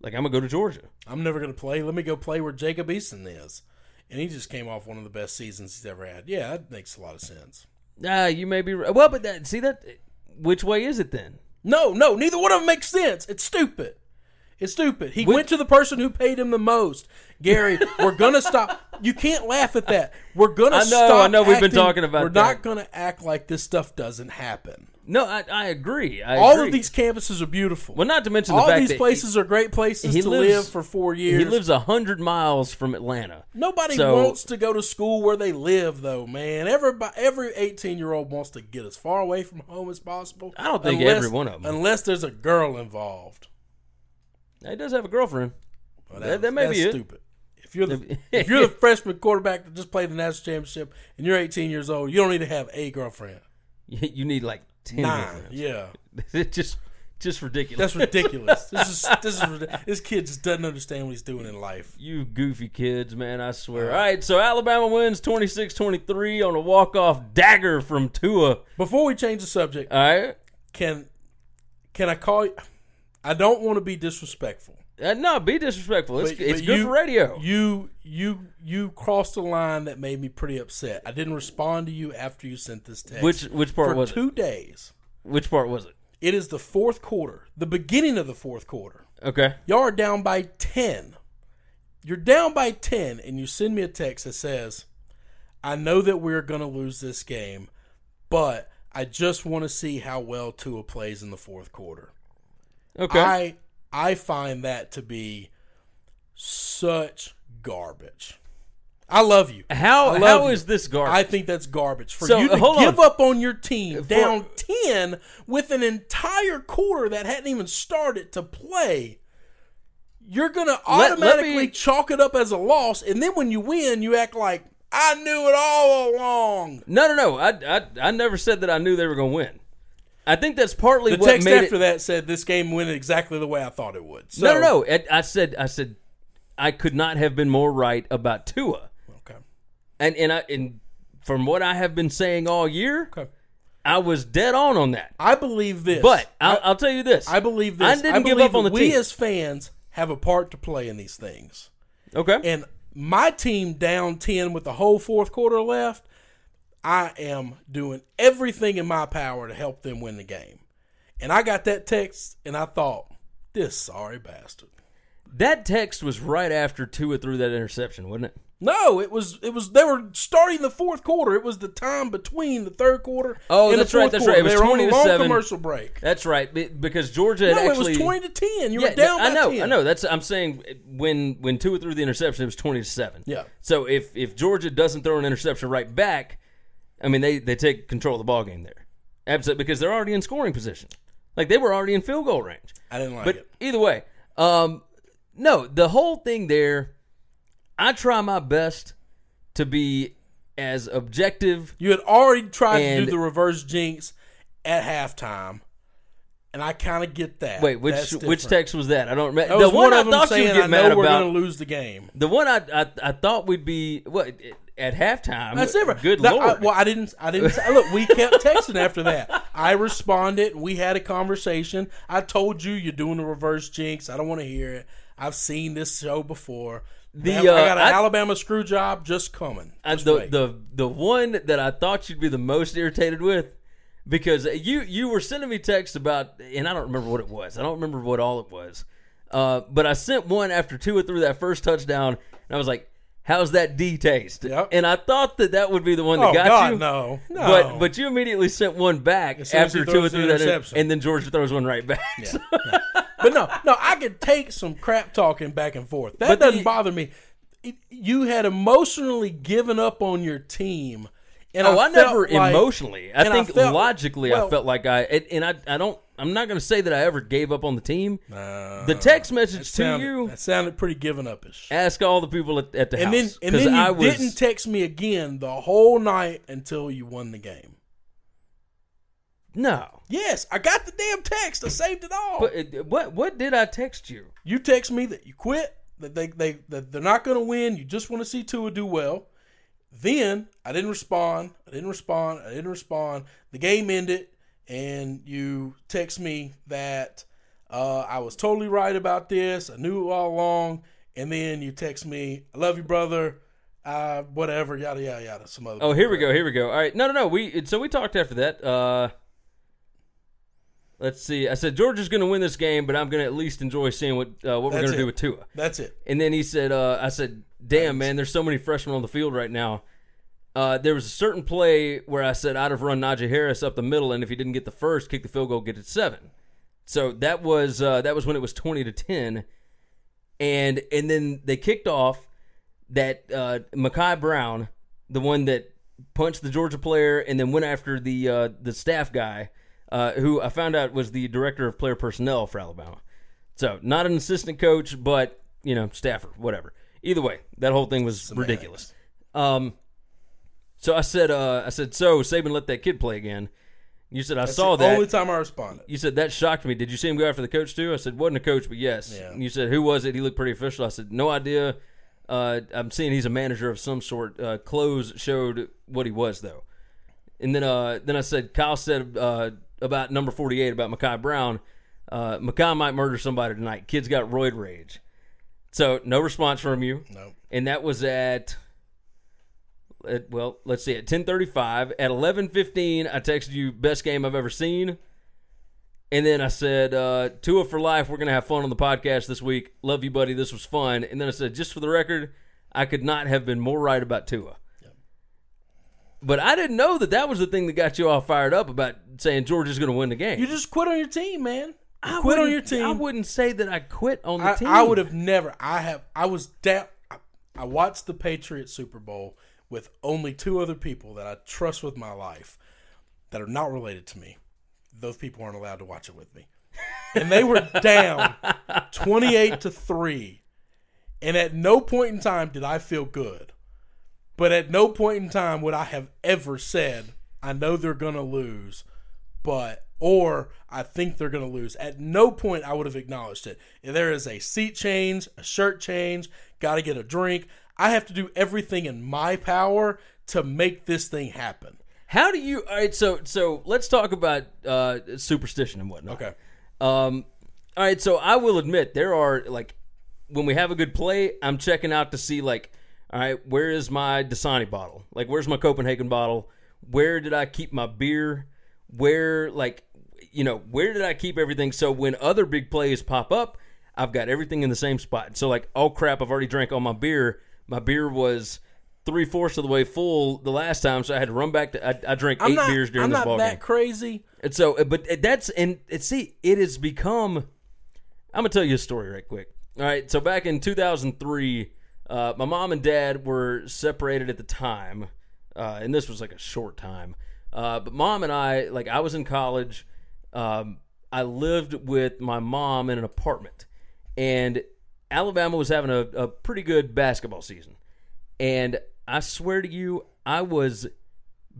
S6: Like I'm gonna go to Georgia."
S7: I'm never going to play. Let me go play where Jacob Eason is. And he just came off one of the best seasons he's ever had. Yeah, that makes a lot of sense.
S6: Ah, you may be right. Well, but that see that which way is it then?
S7: No, no, neither one of them makes sense. It's stupid. It's stupid. He went to the person who paid him the most. Gary, *laughs* we're gonna stop. You can't laugh at that. We're gonna
S6: I know,
S7: stop.
S6: I know we've been talking about
S7: We're
S6: that.
S7: not gonna act like this stuff doesn't happen.
S6: No, I, I agree. I
S7: All
S6: agree.
S7: of these campuses are beautiful.
S6: Well, not to mention the
S7: all
S6: fact
S7: these
S6: that
S7: places are great places
S6: he
S7: to
S6: lives-
S7: live for four years.
S6: He lives a hundred miles from Atlanta.
S7: Nobody
S6: So-
S7: wants to go to school where they live, though, man. Everybody, every eighteen-year-old wants to get as far away from home as possible.
S6: I don't think
S7: unless-
S6: every one of 'em.
S7: unless there's a girl involved.
S6: He does have a girlfriend.
S7: Well,
S6: That- that may
S7: that's
S6: be it.
S7: stupid. If you're the *laughs* if you're the freshman quarterback that just played the national championship and you're 18 years old, you don't need to have a girlfriend. *laughs*
S6: You need like ten
S7: Nine, yeah, *laughs*
S6: It's just just ridiculous.
S7: that's ridiculous. this is this is this kid just doesn't understand what he's doing in life.
S6: you goofy kids, man, I swear. Uh-huh. All right, so Alabama wins 26-23 on a walk-off dagger from Tua.
S7: Before we change the subject,
S6: All right?
S7: can can I call you? I don't want to be disrespectful.
S6: Uh, no, be disrespectful. It's,
S7: But-
S6: it's
S7: but
S6: good
S7: you-
S6: for radio.
S7: You you you crossed a line that made me pretty upset. I didn't respond to you after you sent this text.
S6: Which- which part
S7: for
S6: was it?
S7: two days.
S6: Which part was it?
S7: It is the fourth quarter, the beginning of the fourth quarter.
S6: Okay.
S7: Y'all are down by ten. You're down by ten, and you send me a text that says, "I know that we're going to lose this game, but I just want to see how well Tua plays in the fourth quarter."
S6: Okay.
S7: I I find that to be such garbage. I love you.
S6: How-
S7: love
S6: how
S7: you.
S6: is this garbage?
S7: I think that's garbage for
S6: So,
S7: you to give
S6: on.
S7: up on your team
S6: For-
S7: down ten with an entire quarter that hadn't even started to play. You're gonna
S6: Let- let
S7: automatically
S6: me-
S7: chalk it up as a loss, and then when you win, you act like I knew it all along.
S6: no, no, no. I, I I never said that I knew they were going to win. I think that's partly
S7: The
S6: what
S7: text after
S6: it.
S7: that said this game went exactly the way I thought it would. So,
S6: no, no, no. It, I said I said I could not have been more right about Tua.
S7: Okay.
S6: And and I and from what I have been saying all year,
S7: Okay.
S6: I was dead on on that.
S7: I believe this.
S6: But I'll, I'll tell you this:
S7: I believe this.
S6: I didn't give
S7: believe
S6: up on the
S7: we
S6: team.
S7: as fans have a part to play in these things.
S6: okay,
S7: And my team down 10 with the whole fourth quarter left, I am doing everything in my power to help them win the game. And I got that text and I thought, this sorry bastard.
S6: that text was right after Tua threw that interception, wasn't it?
S7: No, it was it was they were starting the fourth quarter. It was the time between the third quarter
S6: Oh,
S7: and
S6: that's
S7: the
S6: right, that's
S7: quarter.
S6: right. It was
S7: they were
S6: 20
S7: on
S6: to
S7: a long
S6: 7.
S7: commercial break.
S6: That's right, because Georgia had
S7: No,
S6: actually
S7: it was 20 to 10. You
S6: yeah,
S7: were down
S6: I
S7: by
S6: know,
S7: 10.
S6: I know. That's I'm saying when when Tua threw the interception, it was twenty to seven.
S7: Yeah.
S6: So if if Georgia doesn't throw an interception right back, I mean they they take control of the ball game there, absolutely because they're already in scoring position, like they were already in field goal range.
S7: I didn't like it.
S6: But
S7: it.
S6: either way, um, no, the whole thing there, I try my best to be as objective.
S7: You had already tried to do the reverse jinx at halftime, and I kind of get that.
S6: Wait, which which text was that? I don't remember.
S7: That
S6: the one,
S7: one
S6: I thought you'd get
S7: "I
S6: mad
S7: know we're going to lose the game."
S6: The one I, I I thought we'd be what at halftime.
S7: That's.
S6: Good lord.
S7: I, well, I didn't. I didn't. Say, look, we kept texting after that. I responded. We had a conversation. I told you you're doing the reverse jinx. I don't want to hear it. I've seen this show before.
S6: The,
S7: I have- I
S6: uh,
S7: got an
S6: I-
S7: Alabama screw job just coming. Just
S6: the,
S7: wait.
S6: the the one that I thought you'd be the most irritated with, because you you were sending me texts about, and I don't remember what it was. I don't remember what all it was. Uh, but I sent one after Tua threw that first touchdown, and I was like, "How's that D taste?"
S7: Yep.
S6: And I thought that that would be the one that
S7: Oh,
S6: got
S7: God,
S6: you.
S7: no. No.
S6: But but you immediately sent one back after
S7: Tua
S6: three, that, and then Georgia throws one right back. *laughs*
S7: But no, no, I could take some crap talking back and forth. That
S6: But
S7: doesn't bother me. It- you had emotionally given up on your team. And
S6: oh, I,
S7: felt
S6: never
S7: like-
S6: emotionally. I think
S7: felt-
S6: logically, I felt like I and, and I I don't. I'm not going to say that I ever gave up on the team. the text message to
S7: sounded,
S6: you
S7: That sounded pretty given upish.
S6: ask all the people at, at the
S7: And then
S6: house
S7: and then you
S6: I was
S7: didn't text me again the whole night until you won the game.
S6: no.
S7: Yes, I got the damn text. I saved it all.
S6: But it, what what did I text you?
S7: you text me that you quit, that they they that they're not going to win. You just want to see Tua do well. Then I didn't respond. I didn't respond. I didn't respond. The game ended, and you text me that uh, I was totally right about this. I knew it all along. And then you text me, "I love you, brother." Uh, whatever, yada yada yada. Some other.
S6: Oh, here we go. Here we go. All right. No, no, no. We so we talked after that. Uh, let's see. I said Georgia's going to win this game, but I'm going to at least enjoy seeing what uh, what we're going to do with Tua.
S7: That's it.
S6: And then he said, uh, I said, damn, man, there's so many freshmen on the field right now. Uh, there was a certain play where I said I'd have run Najee Harris up the middle, and if he didn't get the first, kick the field goal, get it seven. So that was uh, that was when it was twenty to ten, and and then they kicked off that uh, Mekhi Brown, the one that punched the Georgia player and then went after the uh, the staff guy, uh, who I found out was the director of player personnel for Alabama. So not an assistant coach, but you know staffer, whatever. Either way, that whole thing was ridiculous. Um, so I said, uh, I said, so Saban let that kid play again. You said I
S7: That's
S6: saw
S7: the
S6: that.
S7: only time I responded.
S6: You said that shocked me. Did you see him go after the coach too? I said wasn't a coach, but yes.
S7: Yeah.
S6: You said who was it? He looked pretty official. I said no idea. Uh, I'm seeing he's a manager of some sort. Uh, clothes showed what he was though. And then uh, then I said Kyle said uh, about number 48 about Mekhi Brown. Uh, Mekhi might murder somebody tonight. Kid's got roid rage. So no response from you.
S7: No.
S6: And that was at at, well, let's see, at 10:35, at 11:15, I texted you best game I've ever seen. And then I said, uh, Tua for life. We're gonna have fun on the podcast this week. Love you, buddy. This was fun. And then I said, just for the record, I could not have been more right about Tua. But I didn't know that that was the thing that got you all fired up about saying Georgia's going to win the game.
S7: You just quit on your team, man.
S6: I
S7: quit on
S6: wouldn't-
S7: your team.
S6: I wouldn't say that I quit on the
S7: I,
S6: team.
S7: I would have never. I have. I was down. I, I watched the Patriots Super Bowl with only two other people that I trust with my life that are not related to me. Those people aren't allowed to watch it with me, and they were *laughs* down twenty-eight to three. And at no point in time did I feel good. But at no point in time would I have ever said, I know they're going to lose, but, or I think they're going to lose. At no point I would have acknowledged it. If there is a seat change, a shirt change, got to get a drink, I have to do everything in my power to make this thing happen.
S6: How do you? All right, so so let's talk about uh, superstition and whatnot.
S7: Okay.
S6: Um, all right, so I will admit there are like when we have a good play, I'm checking out to see like, all right, where is my Dasani bottle? Like, where's my Copenhagen bottle? Where did I keep my beer? Where like, you know, where did I keep everything? So when other big plays pop up, I've got everything in the same spot. So like, oh crap, I've already drank all my beer. My beer was three fourths of the way full the last time, so I had to run back to. I, I drank
S7: I'm
S6: eight
S7: not,
S6: beers during
S7: I'm
S6: this
S7: not
S6: ball
S7: that
S6: game.
S7: crazy.
S6: And so, but that's and it, see, it has become. I'm gonna tell you a story right quick. All right, so back in 2003, uh, my mom and dad were separated at the time, uh, and this was like a short time. Uh, but mom and I, like, I was in college. Um, I lived with my mom in an apartment, and Alabama was having a, a pretty good basketball season. And I swear to you, I was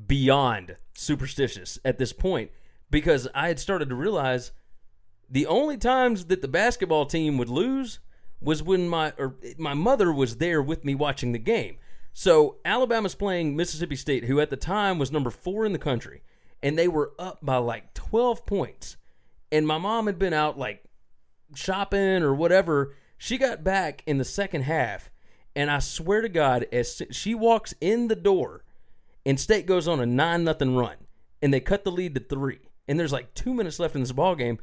S6: beyond superstitious at this point because I had started to realize The only times that the basketball team would lose was when my or my mother was there with me watching the game. So Alabama's playing Mississippi State, who at the time was number four in the country, and they were up by like twelve points. And my mom had been out like shopping or whatever. She got back in the second half, and I swear to God, as she walks in the door, and State goes on a nine nothing run, and they cut the lead to three, and there's like two minutes left in this ball game,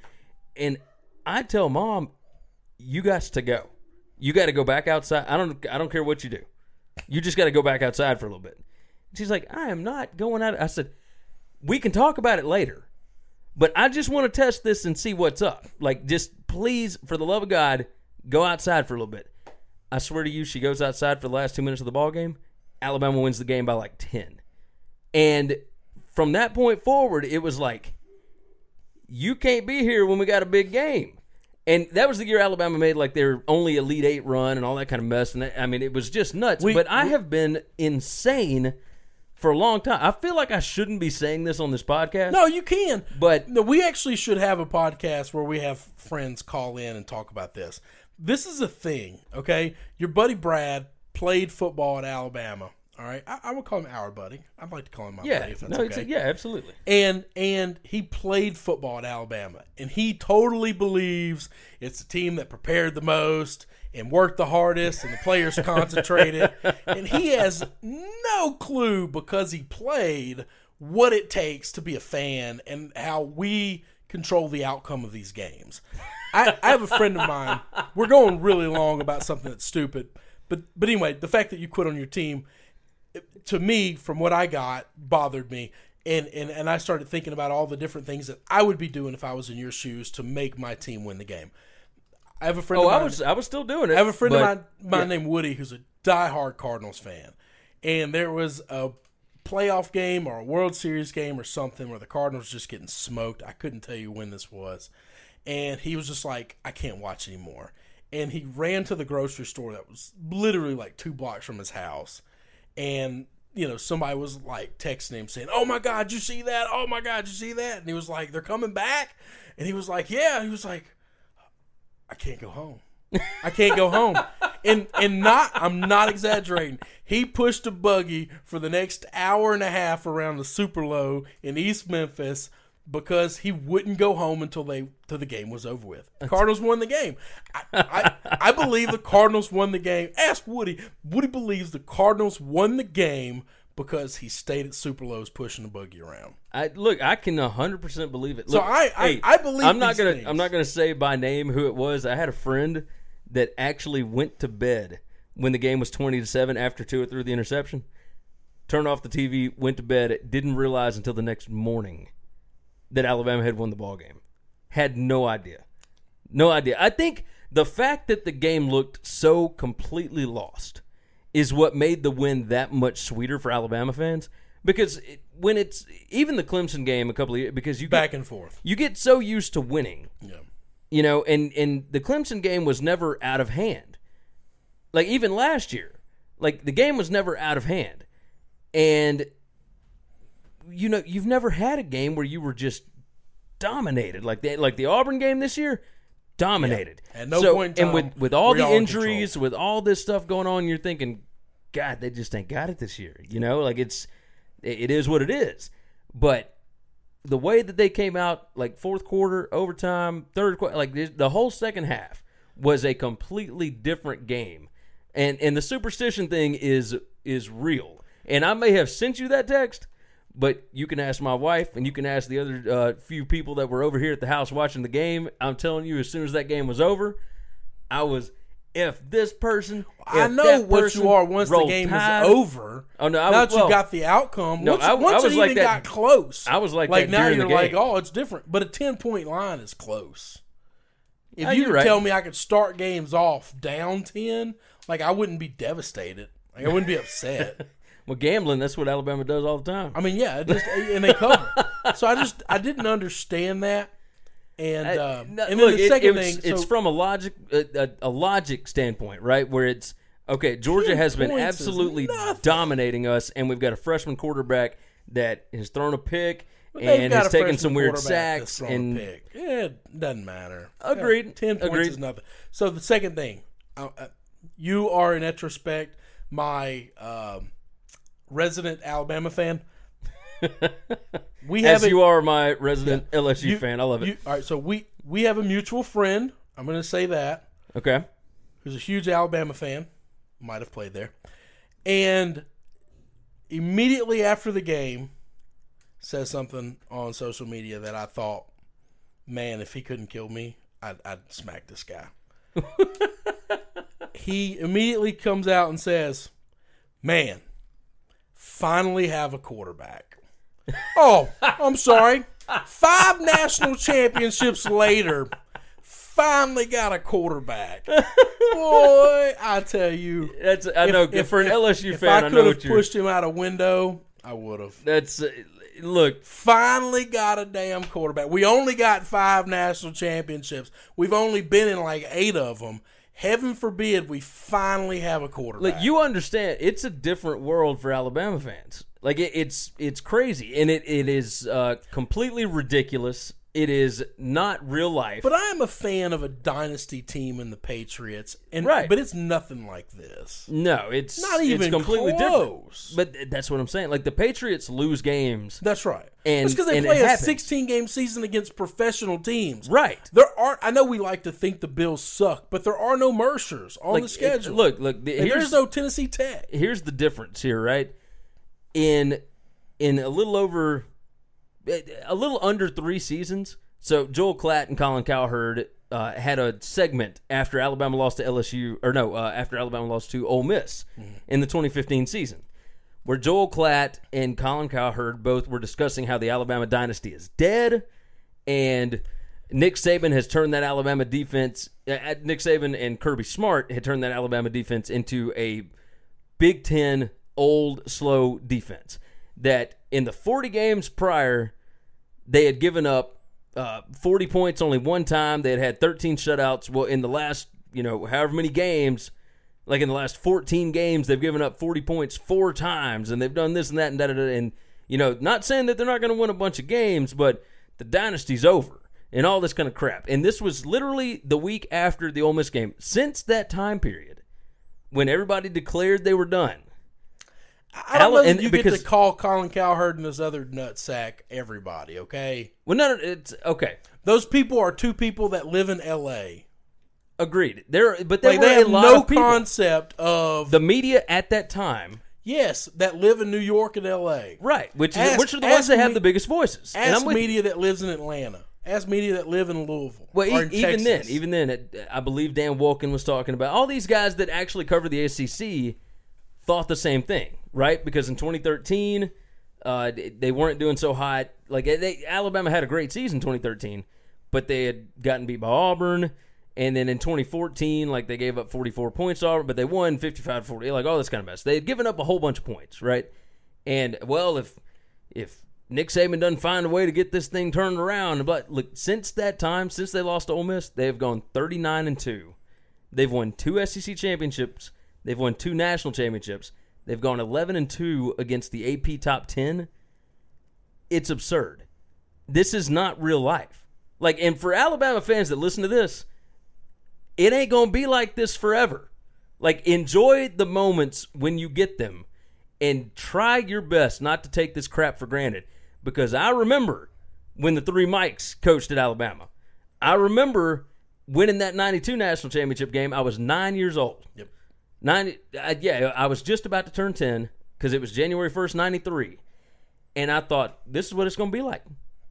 S6: and I tell mom, you got to go, you got to go back outside. I don't, I don't care what you do, you just got to go back outside for a little bit. She's like, I am not going out. I said, we can talk about it later. But I just want to test this and see what's up. Like, just please, for the love of God, go outside for a little bit. I swear to you, she goes outside for the last two minutes of the ball game. Alabama wins the game by like ten, and from that point forward, it was like, you can't be here when we got a big game. And that was the year Alabama made like their only Elite Eight run and all that kind of mess. And that, I mean, it was just nuts.
S7: We-
S6: but I
S7: we-
S6: have been insane for a long time. I feel like I shouldn't be saying this on this podcast.
S7: No, you can.
S6: But-
S7: no, we actually should have a podcast where we have friends call in and talk about this. This is a thing, okay? Your buddy Brad played football at Alabama. All right, I, I would call him our buddy. I'd like to call him my
S6: yeah,
S7: buddy if that's
S6: no,
S7: okay.
S6: yeah, absolutely.
S7: and and he played football at Alabama, and he totally believes it's the team that prepared the most and worked the hardest, and the players *laughs* concentrated. and he has no clue because he played what it takes to be a fan and how we control the outcome of these games. I, I have a friend of mine. We're going really long about something that's stupid, but but anyway, the fact that you quit on your team to me, from what I got, bothered me. And, and and I started thinking about all the different things that I would be doing if I was in your shoes to make my team win the game. I have a friend.
S6: Oh,
S7: of
S6: I
S7: mine,
S6: was I was still doing it.
S7: I have a friend
S6: but-
S7: of mine, mine
S6: yeah.
S7: named Woody who's a diehard Cardinals fan, and there was a playoff game or a World Series game or something where the Cardinals were just getting smoked. I couldn't tell you when this was, and he was just like, I can't watch anymore. And he ran to the grocery store that was literally like two blocks from his house, and you know somebody was like texting him saying, "Oh my God, you see that? Oh my God, you see that?" And he was like, "They're coming back," and he was like, "Yeah." He was like, I can't go home. I can't go home. *laughs* And and not I'm not exaggerating. He pushed a buggy for the next hour and a half around the Superlo in East Memphis because he wouldn't go home until they till the game was over with. The Cardinals won the game. I, I, *laughs* I believe the Cardinals won the game. Ask Woody. Woody believes the Cardinals won the game because he stayed at Superlo's pushing the buggy around.
S6: I look, I can hundred percent believe it.
S7: So I- I-
S6: hey,
S7: I believe
S6: I'm not gonna
S7: things.
S6: I'm not gonna say by name who it was. I had a friend that actually went to bed when the game was twenty to seven after two Tua threw the interception. Turned off the TV, went to bed. Didn't realize until the next morning that Alabama had won the ball game. Had no idea, no idea. I think the fact that the game looked so completely lost is what made the win that much sweeter for Alabama fans. Because it, when it's even the Clemson game a couple of years, because you get,
S7: Back and forth.
S6: you get so used to winning,
S7: Yeah.
S6: you know, and and the Clemson game was never out of hand. Like even last year, like the game was never out of hand, and you know you've never had a game where you were just dominated like the like the Auburn game this year, dominated.
S7: Yeah. At no
S6: So-
S7: point in
S6: and with with all the
S7: in
S6: injuries, with all this stuff going on, you're thinking, God, they just ain't got it this year. You know, like it's it it is what it is, but the way that they came out, like fourth quarter, overtime, third quarter, like the- the whole second half was a completely different game, and and the superstition thing is is real. And I may have sent you that text, but you can ask my wife, and you can ask the other uh, few people that were over here at the house watching the game. I'm telling you, as soon as that game was over, I was. If this person,
S7: I know what you are once the game
S6: Tide-
S7: is over.
S6: Oh no! I
S7: now
S6: was,
S7: that you got the outcome,
S6: No,
S7: once,
S6: I-
S7: once
S6: I was
S7: it
S6: like
S7: even
S6: that-
S7: got close,
S6: I was like
S7: like now you're like, oh, it's different. But a ten point line is close. If
S6: Ah,
S7: you
S6: right.
S7: tell me I could start games off down ten, like I wouldn't be devastated. Like I wouldn't be upset. *laughs*
S6: Well, gambling, that's what Alabama does all the time.
S7: I mean, yeah, it just and they cover. so I just I didn't understand that. And
S6: I-
S7: um,
S6: no,
S7: and then
S6: look,
S7: the
S6: it-
S7: second
S6: it's,
S7: thing,
S6: it's
S7: so-
S6: from a logic a, a, a logic standpoint, right? Where it's okay. Georgia has been absolutely dominating us, and we've got a freshman quarterback that has thrown a pick and has taken some weird sacks. And
S7: pick. It doesn't matter.
S6: Agreed.
S7: Yeah, Ten points
S6: Agreed.
S7: is nothing. So the second thing, uh, uh, you are in retrospect my um, resident Alabama fan. *laughs* we have
S6: as
S7: a-
S6: you are my resident LSU
S7: you-
S6: fan, I love it.
S7: you- all right, so we we have a mutual friend. I'm going to say that
S6: okay.
S7: who's a huge Alabama fan. Might have played there, and immediately after the game, says something on social media that I thought, man, if he couldn't kill me, I'd, I'd smack this guy. *laughs* he immediately comes out and says, "Man, finally have a quarterback." oh, I'm sorry. Five national championships later, finally got a quarterback. Boy, I tell you,
S6: That's I know if, for an LSU
S7: if
S6: fan,
S7: I
S6: I,
S7: could
S6: know
S7: have pushed him out a window, I would have.
S6: That's uh, look.
S7: Finally got a damn quarterback. We only got five national championships. We've only been in like eight of them. Heaven forbid we finally have a quarterback.
S6: Look, you understand? It's a different world for Alabama fans. Like it, it's it's crazy, and it it is uh, completely ridiculous. It is not real life.
S7: But I'm a fan of a dynasty team in the Patriots, and
S6: Right.
S7: but it's nothing like this.
S6: no, it's
S7: Not even
S6: it's completely
S7: close.
S6: different. But that's what I'm saying. Like the Patriots lose games,
S7: That's right.
S6: And-
S7: it's because they
S6: and it
S7: play a
S6: happens.
S7: 16 game season against professional teams.
S6: right?
S7: There are. I know we like to think the Bills suck, but there are no Mercers on
S6: Like
S7: the schedule.
S6: it- look, look. The,
S7: And
S6: here's
S7: there's no Tennessee Tech.
S6: here's the difference here, right? In in a little over a little under three seasons. So Joel Klatt and Colin Cowherd uh, had a segment after Alabama lost to LSU, or no, uh, after Alabama lost to Ole Miss in the 2015 season, where Joel Klatt and Colin Cowherd both were discussing how the Alabama dynasty is dead, and Nick Saban has turned that Alabama defense. Uh, Nick Saban and Kirby Smart had turned that Alabama defense into a Big Ten old slow defense. That in the 40 games prior, they had given up uh, 40 points only one time. They had had 13 shutouts. Well, in the last, you know, however many games, like in the last 14 games, they've given up 40 points four times, and they've done this and that and da. And you know, not saying that they're not going to win a bunch of games, but the dynasty's over and all this kind of crap. And this was literally the week after the Ole Miss game. Since that time period, when everybody declared they were done,
S7: I don't know
S6: and
S7: you get to call Colin Cowherd and this other nutsack everybody. Okay,
S6: well, no, it's okay.
S7: those people are two people that live in L.A.
S6: Agreed. There, but there
S7: Like they have no
S6: of
S7: concept of
S6: the media at that time,
S7: yes that live in New York and L.A.
S6: right? Which is which are the ones
S7: ask
S6: that have the biggest voices. and
S7: Ask
S6: I'm with you.
S7: media that lives in Atlanta. Ask media that live in Louisville.
S6: Well,
S7: in
S6: even then, even then, it, I believe Dan Wolken was talking about all these guys that actually cover the SEC thought the same thing, right? Because in 2013, uh, they weren't doing so hot. Like they, Alabama had a great season 2013, but they had gotten beat by Auburn. And then in 2014, like they gave up 44 points to Auburn, but they won 55 40, like all this kind of mess. They had given up a whole bunch of points, right? And well, if if Nick Saban doesn't find a way to get this thing turned around, but look, since that time, since they lost to Ole Miss, they have gone 39 and two. They've won two SEC championships. They've won two national championships. They've gone 11 and two against the AP top 10. It's absurd. This is not real life. Like, and for Alabama fans that listen to this, it ain't gonna be like this forever. Like, enjoy the moments when you get them and try your best not to take this crap for granted. Because I remember when the three Mikes coached at Alabama. I remember winning that 92 national championship game. I was nine years old.
S7: Yep.
S6: 90, uh, yeah, I was just about to turn 10 because it was January 1st, 93. And I thought, this is what it's going to be like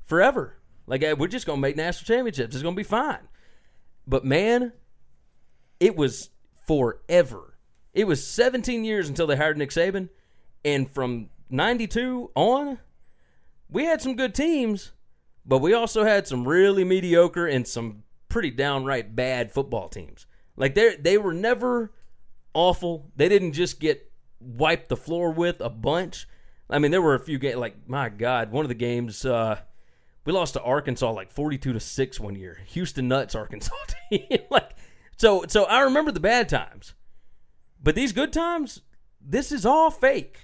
S6: forever. Like, uh, we're just going to make national championships. It's going to be fine. But man, it was forever. It was 17 years until they hired Nick Saban. And from 92 on, we had some good teams, but we also had some really mediocre and some pretty downright bad football teams. Like they they were never awful. They didn't just get wiped the floor with a bunch. I mean, there were a few games like my God, one of the games uh, we lost to Arkansas like forty-two to six one year. Houston Nutt's, Arkansas *laughs* team. like so, so I remember the bad times, but these good times, this is all fake.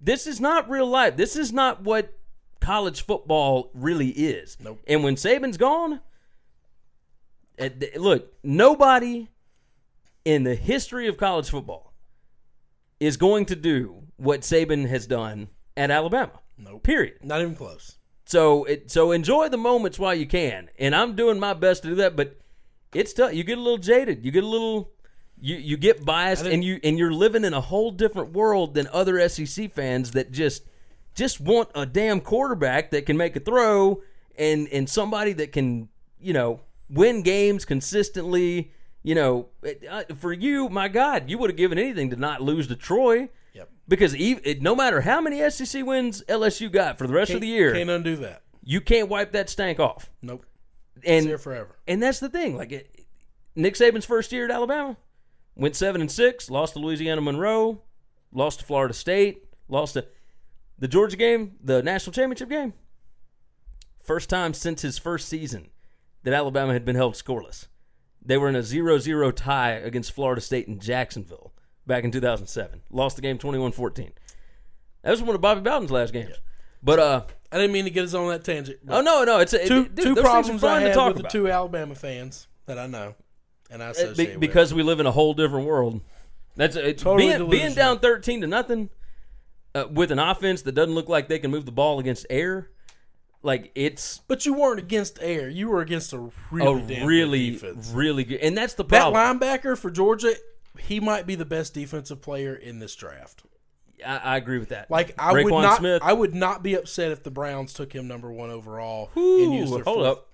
S6: This is not real life. This is not what college football really is.
S7: Nope.
S6: And when Saban's gone, uh, look, nobody in the history of college football is going to do what Saban has done at Alabama.
S7: Nope.
S6: Period.
S7: Not even close.
S6: So it so enjoy the moments while you can, and I'm doing my best to do that. But it's tough. You get a little jaded. You get a little. You you get biased, and you and you're living in a whole different world than other SEC fans that just just want a damn quarterback that can make a throw and and somebody that can you know win games consistently. You know, it- uh, for you, my God, you would have given anything to not lose to Troy.
S7: Yep.
S6: Because even, it, no matter how many SEC wins LSU got for the rest of
S7: Can't-
S6: the year,
S7: Can't undo that.
S6: you can't wipe that stank off.
S7: Nope.
S6: And
S7: It's there forever.
S6: and that's the thing. Like it, Nick Saban's first year at Alabama, went seven and six, lost to Louisiana Monroe, lost to Florida State, lost to the Georgia game, the national championship game. First time since his first season that Alabama had been held scoreless. They were in a 0-0 tie against Florida State in Jacksonville back in 2007. Lost the game 21-14. That was one of Bobby Bowden's last games. But uh,
S7: I didn't mean to get us on that tangent.
S6: oh no, no, it's a,
S7: two
S6: dude,
S7: two
S6: those things are
S7: problems I
S6: to
S7: had
S6: talk
S7: with the two Alabama fans that I know, and I associate
S6: be-
S7: with.
S6: because we live in a whole different world. That's it,
S7: Totally
S6: being, being down thirteen to nothing uh, with an offense that doesn't look like they can move the ball against air. Like it's
S7: But you weren't against air. You were against a really
S6: a really,
S7: good defense.
S6: really good, and that's the problem.
S7: That linebacker for Georgia, he might be the best defensive player in this draft.
S6: I, I agree with that.
S7: Like I would not,
S6: Smith.
S7: I would not be upset if the Browns took him number one overall
S6: Ooh,
S7: and used their
S6: hold
S7: fourth,
S6: up.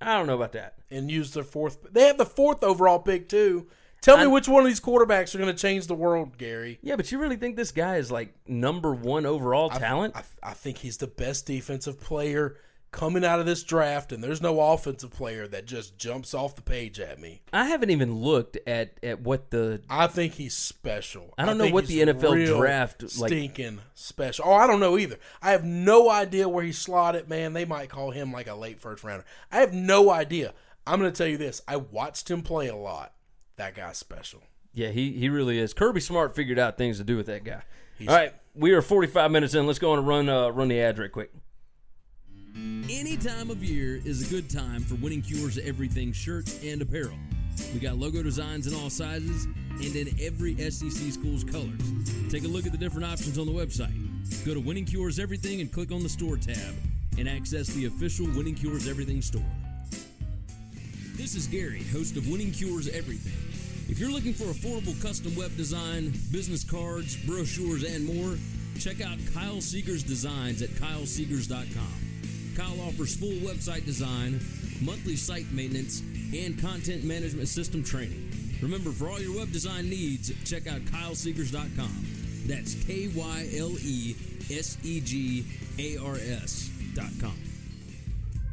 S6: I don't know about that.
S7: and used their fourth. They have the fourth overall pick too. Tell me
S6: I-
S7: which one of these quarterbacks are going to change the world, Gary.
S6: Yeah, but you really think this guy is like number one overall talent?
S7: I, I think he's the best defensive player coming out of this draft, and there's no offensive player that just jumps off the page at me.
S6: I haven't even looked at at what the
S7: I think he's special.
S6: I don't know what the NFL draft, like-
S7: stinking special. Oh, I don't know either. I have no idea where he slotted. Man, they might call him like a late first rounder. I have no idea. I'm going to tell you this. I watched him play a lot. That guy's special.
S6: Yeah, he, he really is. Kirby Smart figured out things to do with that guy. All right, we are 45 minutes in. Let's go on and run uh, run the ad right quick.
S2: Any time of year is a good time for Winning Cures Everything shirts and apparel. We got logo designs in all sizes and in every SEC school's colors. Take a look at the different options on the website. Go to Winning Cures Everything and click on the store tab and access the official Winning Cures Everything store. This is Gary, host of Winning Cures Everything. If you're looking for affordable custom web design, business cards, brochures, and more, check out Kyle Seegers Designs at kyleseegers.com. Kyle offers full website design, monthly site maintenance, and content management system training. Remember, for all your web design needs, check out kyleseegers.com. That's K Y L E S E G A R S.com.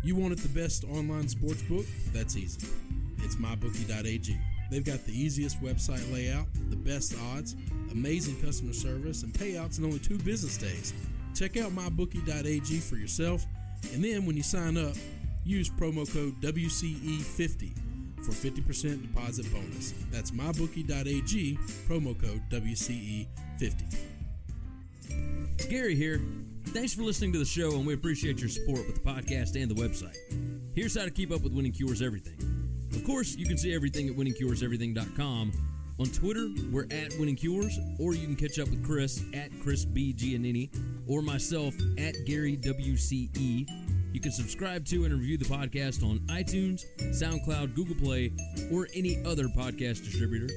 S1: You wanted the best online sports book? That's easy. It's mybookie.ag. They've got the easiest website layout, the best odds, amazing customer service, and payouts in only two business days. Check out mybookie.ag for yourself, and then when you sign up, use promo code WCE50 for 50% deposit bonus. That's mybookie.ag, promo code WCE50.
S2: Gary here. Thanks for listening to the show, and we appreciate your support with the podcast and the website. Here's how to keep up with Winning Cures Everything. Of course, you can see everything at winningcureseverything.com. On Twitter, we're at Winning Cures, or you can catch up with Chris at Chris B. Giannini, or myself at Gary WCE. You can subscribe to and review the podcast on iTunes, SoundCloud, Google Play, or any other podcast distributor.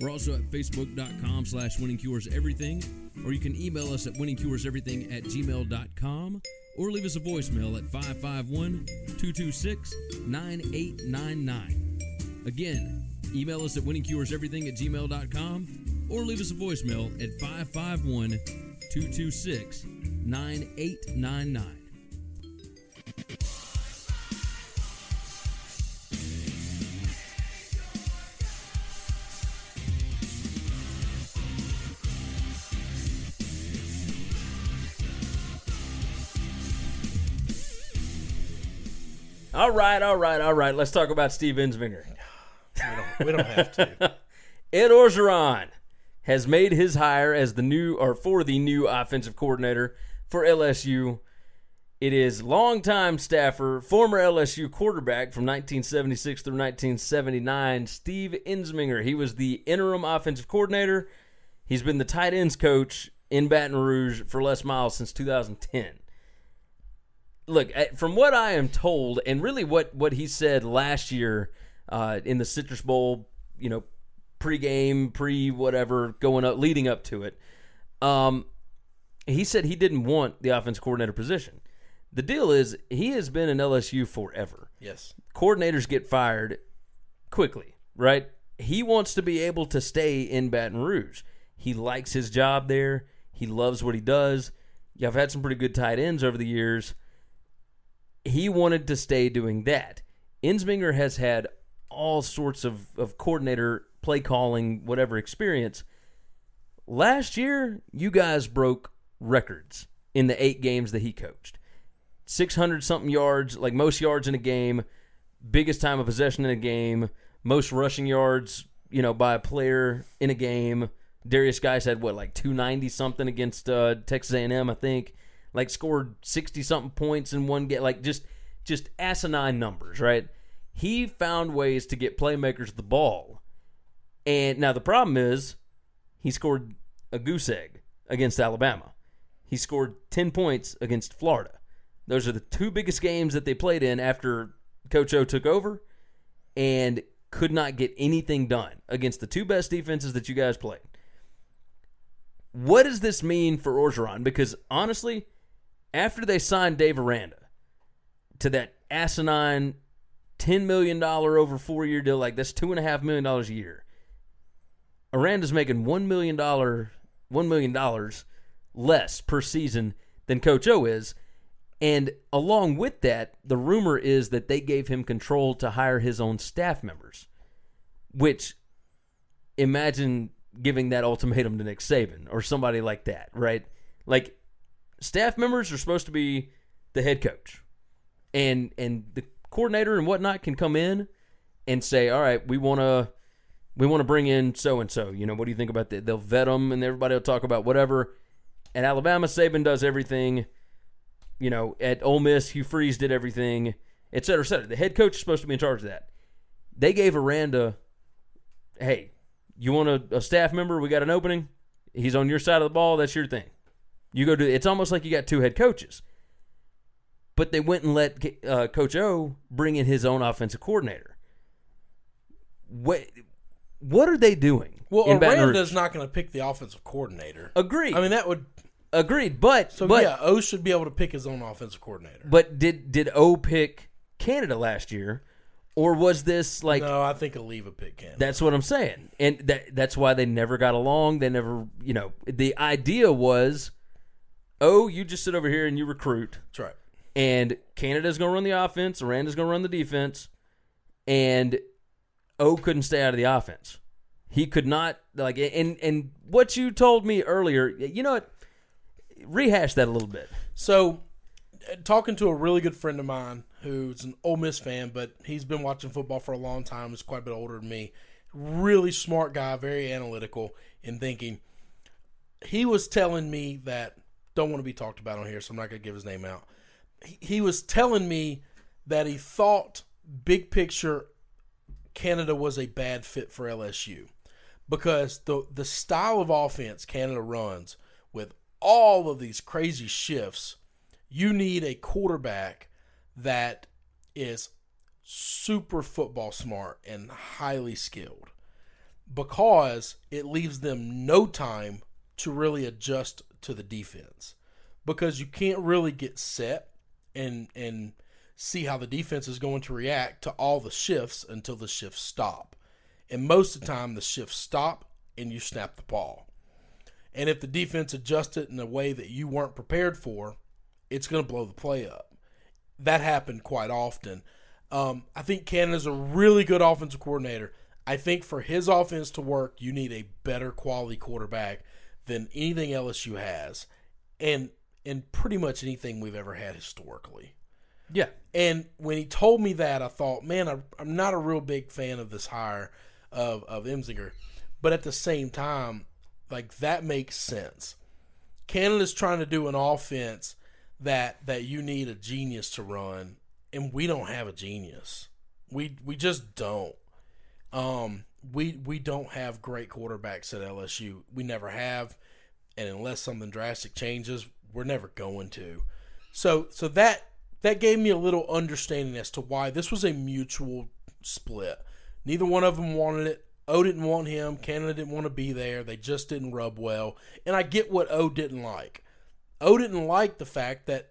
S2: We're also at facebook.com slash winningcureseverything, or you can email us at winningcureseverything at gmail.com, or leave us a voicemail at 551-226-9899. Again, email us at winningcureseverything at gmail.com, or leave us a voicemail at 551-226-9899.
S6: All right, all right, all right. Let's talk about Steve Ensminger.
S7: We don't, have to. *laughs*
S6: Ed Orgeron has made his hire as the new or for the new offensive coordinator for LSU. It is longtime staffer, former LSU quarterback from 1976 through 1979, Steve Ensminger. He was the interim offensive coordinator. He's been the tight ends coach in Baton Rouge for Les Miles since 2010. Look, eh, from what I am told, and really what, what he said last year uh, in the Citrus Bowl, you know, pre-game, pre whatever, going up, leading up to it, um, he said he didn't want the offense coordinator position. The deal is he has been in LSU forever.
S7: Yes.
S6: Coordinators get fired quickly, right? He wants to be able to stay in Baton Rouge. He likes his job there. He loves what he does. Yeah, I've had some pretty good tight ends over the years. He wanted to stay doing that. Ensminger has had all sorts of, of coordinator, play calling, whatever experience. Last year, you guys broke records in the eight games that he coached. 600 something yards, like most yards in a game, biggest time of possession in a game, most rushing yards, you know, by a player in a game. Derrius Guice had what, like 290 something against uh, Texas A&M, I think. Like scored 60 something points in one game, like just just asinine numbers, right? He found ways to get playmakers the ball. And now the problem is he scored a goose egg against Alabama. He scored 10 points against Florida. Those are the two biggest games that they played in after Coach O took over and could not get anything done against the two best defenses that you guys played. What does this mean for Orgeron? Because honestly, after they signed Dave Aranda to that asinine $10 million over four year deal, like that's $2.5 million a year, Aranda's making $1 million, $1 million less per season than Coach O is. And along with that, the rumor is that they gave him control to hire his own staff members, which imagine giving that ultimatum to Nick Saban or somebody like that, right? Like staff members are supposed to be the head coach. And and the coordinator and whatnot can come in and say, "All right, we want to we want to bring in so and so. You know, what do you think about that?" They'll vet them, and everybody will talk about whatever. At Alabama, Saban does everything you know, at Ole Miss, Hugh Freeze did everything, et cetera, et cetera. The head coach is supposed to be in charge of that. They gave Aranda, hey, you want a, a, staff member? We got an opening. He's on your side of the ball. That's your thing. You go do. It's almost like you got two head coaches. But they went and let uh, Coach O bring in his own offensive coordinator. What what are they doing?
S7: Well, Aranda's not going to pick the offensive coordinator.
S6: Agreed.
S7: I mean, that would
S6: Agreed, but
S7: so
S6: but,
S7: yeah, O should be able to pick his own offensive coordinator.
S6: But did did O pick Canada last year, or was this like?
S7: No, I think Alleva picked Canada.
S6: That's what I'm saying, and that that's why they never got along. They never, you know, the idea was, oh, you just sit over here and you recruit.
S7: That's right.
S6: And Canada's going to run the offense. Aranda's going to run the defense, and O couldn't stay out of the offense. He could not like and and what you told me earlier. You know what? rehash that a little bit.
S7: So, uh, talking to a really good friend of mine who's an Ole Miss fan, but he's been watching football for a long time. He's quite a bit older than me. Really smart guy, very analytical in thinking. He was telling me that don't want to be talked about on here, so I'm not going to give his name out. He, was telling me that he thought big picture Canada was a bad fit for LSU because the the style of offense Canada runs with all of these crazy shifts, you need a quarterback that is super football smart and highly skilled. Because it leaves them no time to really adjust to the defense. Because you can't really get set and and see how the defense is going to react to all the shifts until the shifts stop. And most of the time the shifts stop and you snap the ball. And if the defense adjusted in a way that you weren't prepared for, it's going to blow the play up. That happened quite often. Um, I think Canada's a really good offensive coordinator. I think for his offense to work, you need a better quality quarterback than anything LSU has, and and pretty much anything we've ever had historically.
S6: Yeah.
S7: And when he told me that, I thought, man, I, I'm not a real big fan of this hire of of Ensminger, but at the same time, like that makes sense. Canada's trying to do an offense that that you need a genius to run, and we don't have a genius. We we just don't. Um, we we don't have great quarterbacks at LSU. We never have, and unless something drastic changes, we're never going to. So so that that gave me a little understanding as to why this was a mutual split. Neither one of them wanted it. O didn't want him. Canada didn't want to be there. They just didn't rub well. And I get what O didn't like. O didn't like the fact that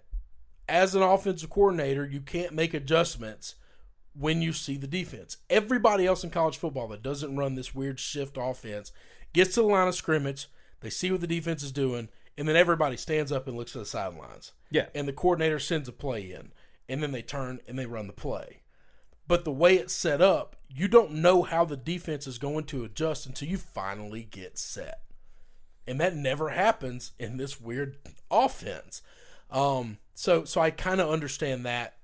S7: as an offensive coordinator, you can't make adjustments when you see the defense. Everybody else in college football that doesn't run this weird shift offense gets to the line of scrimmage, they see what the defense is doing, and then everybody stands up and looks at the sidelines.
S6: Yeah.
S7: And the coordinator sends a play in, and then they turn and they run the play. But the way it's set up, you don't know how the defense is going to adjust until you finally get set. And that never happens in this weird offense. Um, so so I kind of understand that.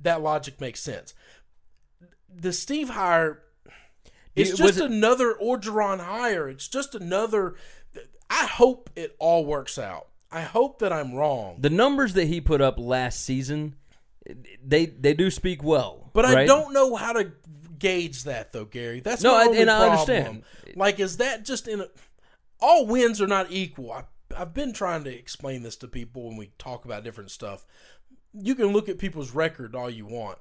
S7: That logic makes sense. The Steve hire it's just
S6: it-
S7: another Orgeron hire. It's just another I hope it all works out. I hope that I'm wrong.
S6: The numbers that he put up last season, they they do speak well.
S7: But I don't know how to gauge that though, Gary. That's
S6: No, I- and I understand.
S7: Like, is that just in a, all wins are not equal? I, I've been trying to explain this to people when we talk about different stuff. You can look at people's record all you want.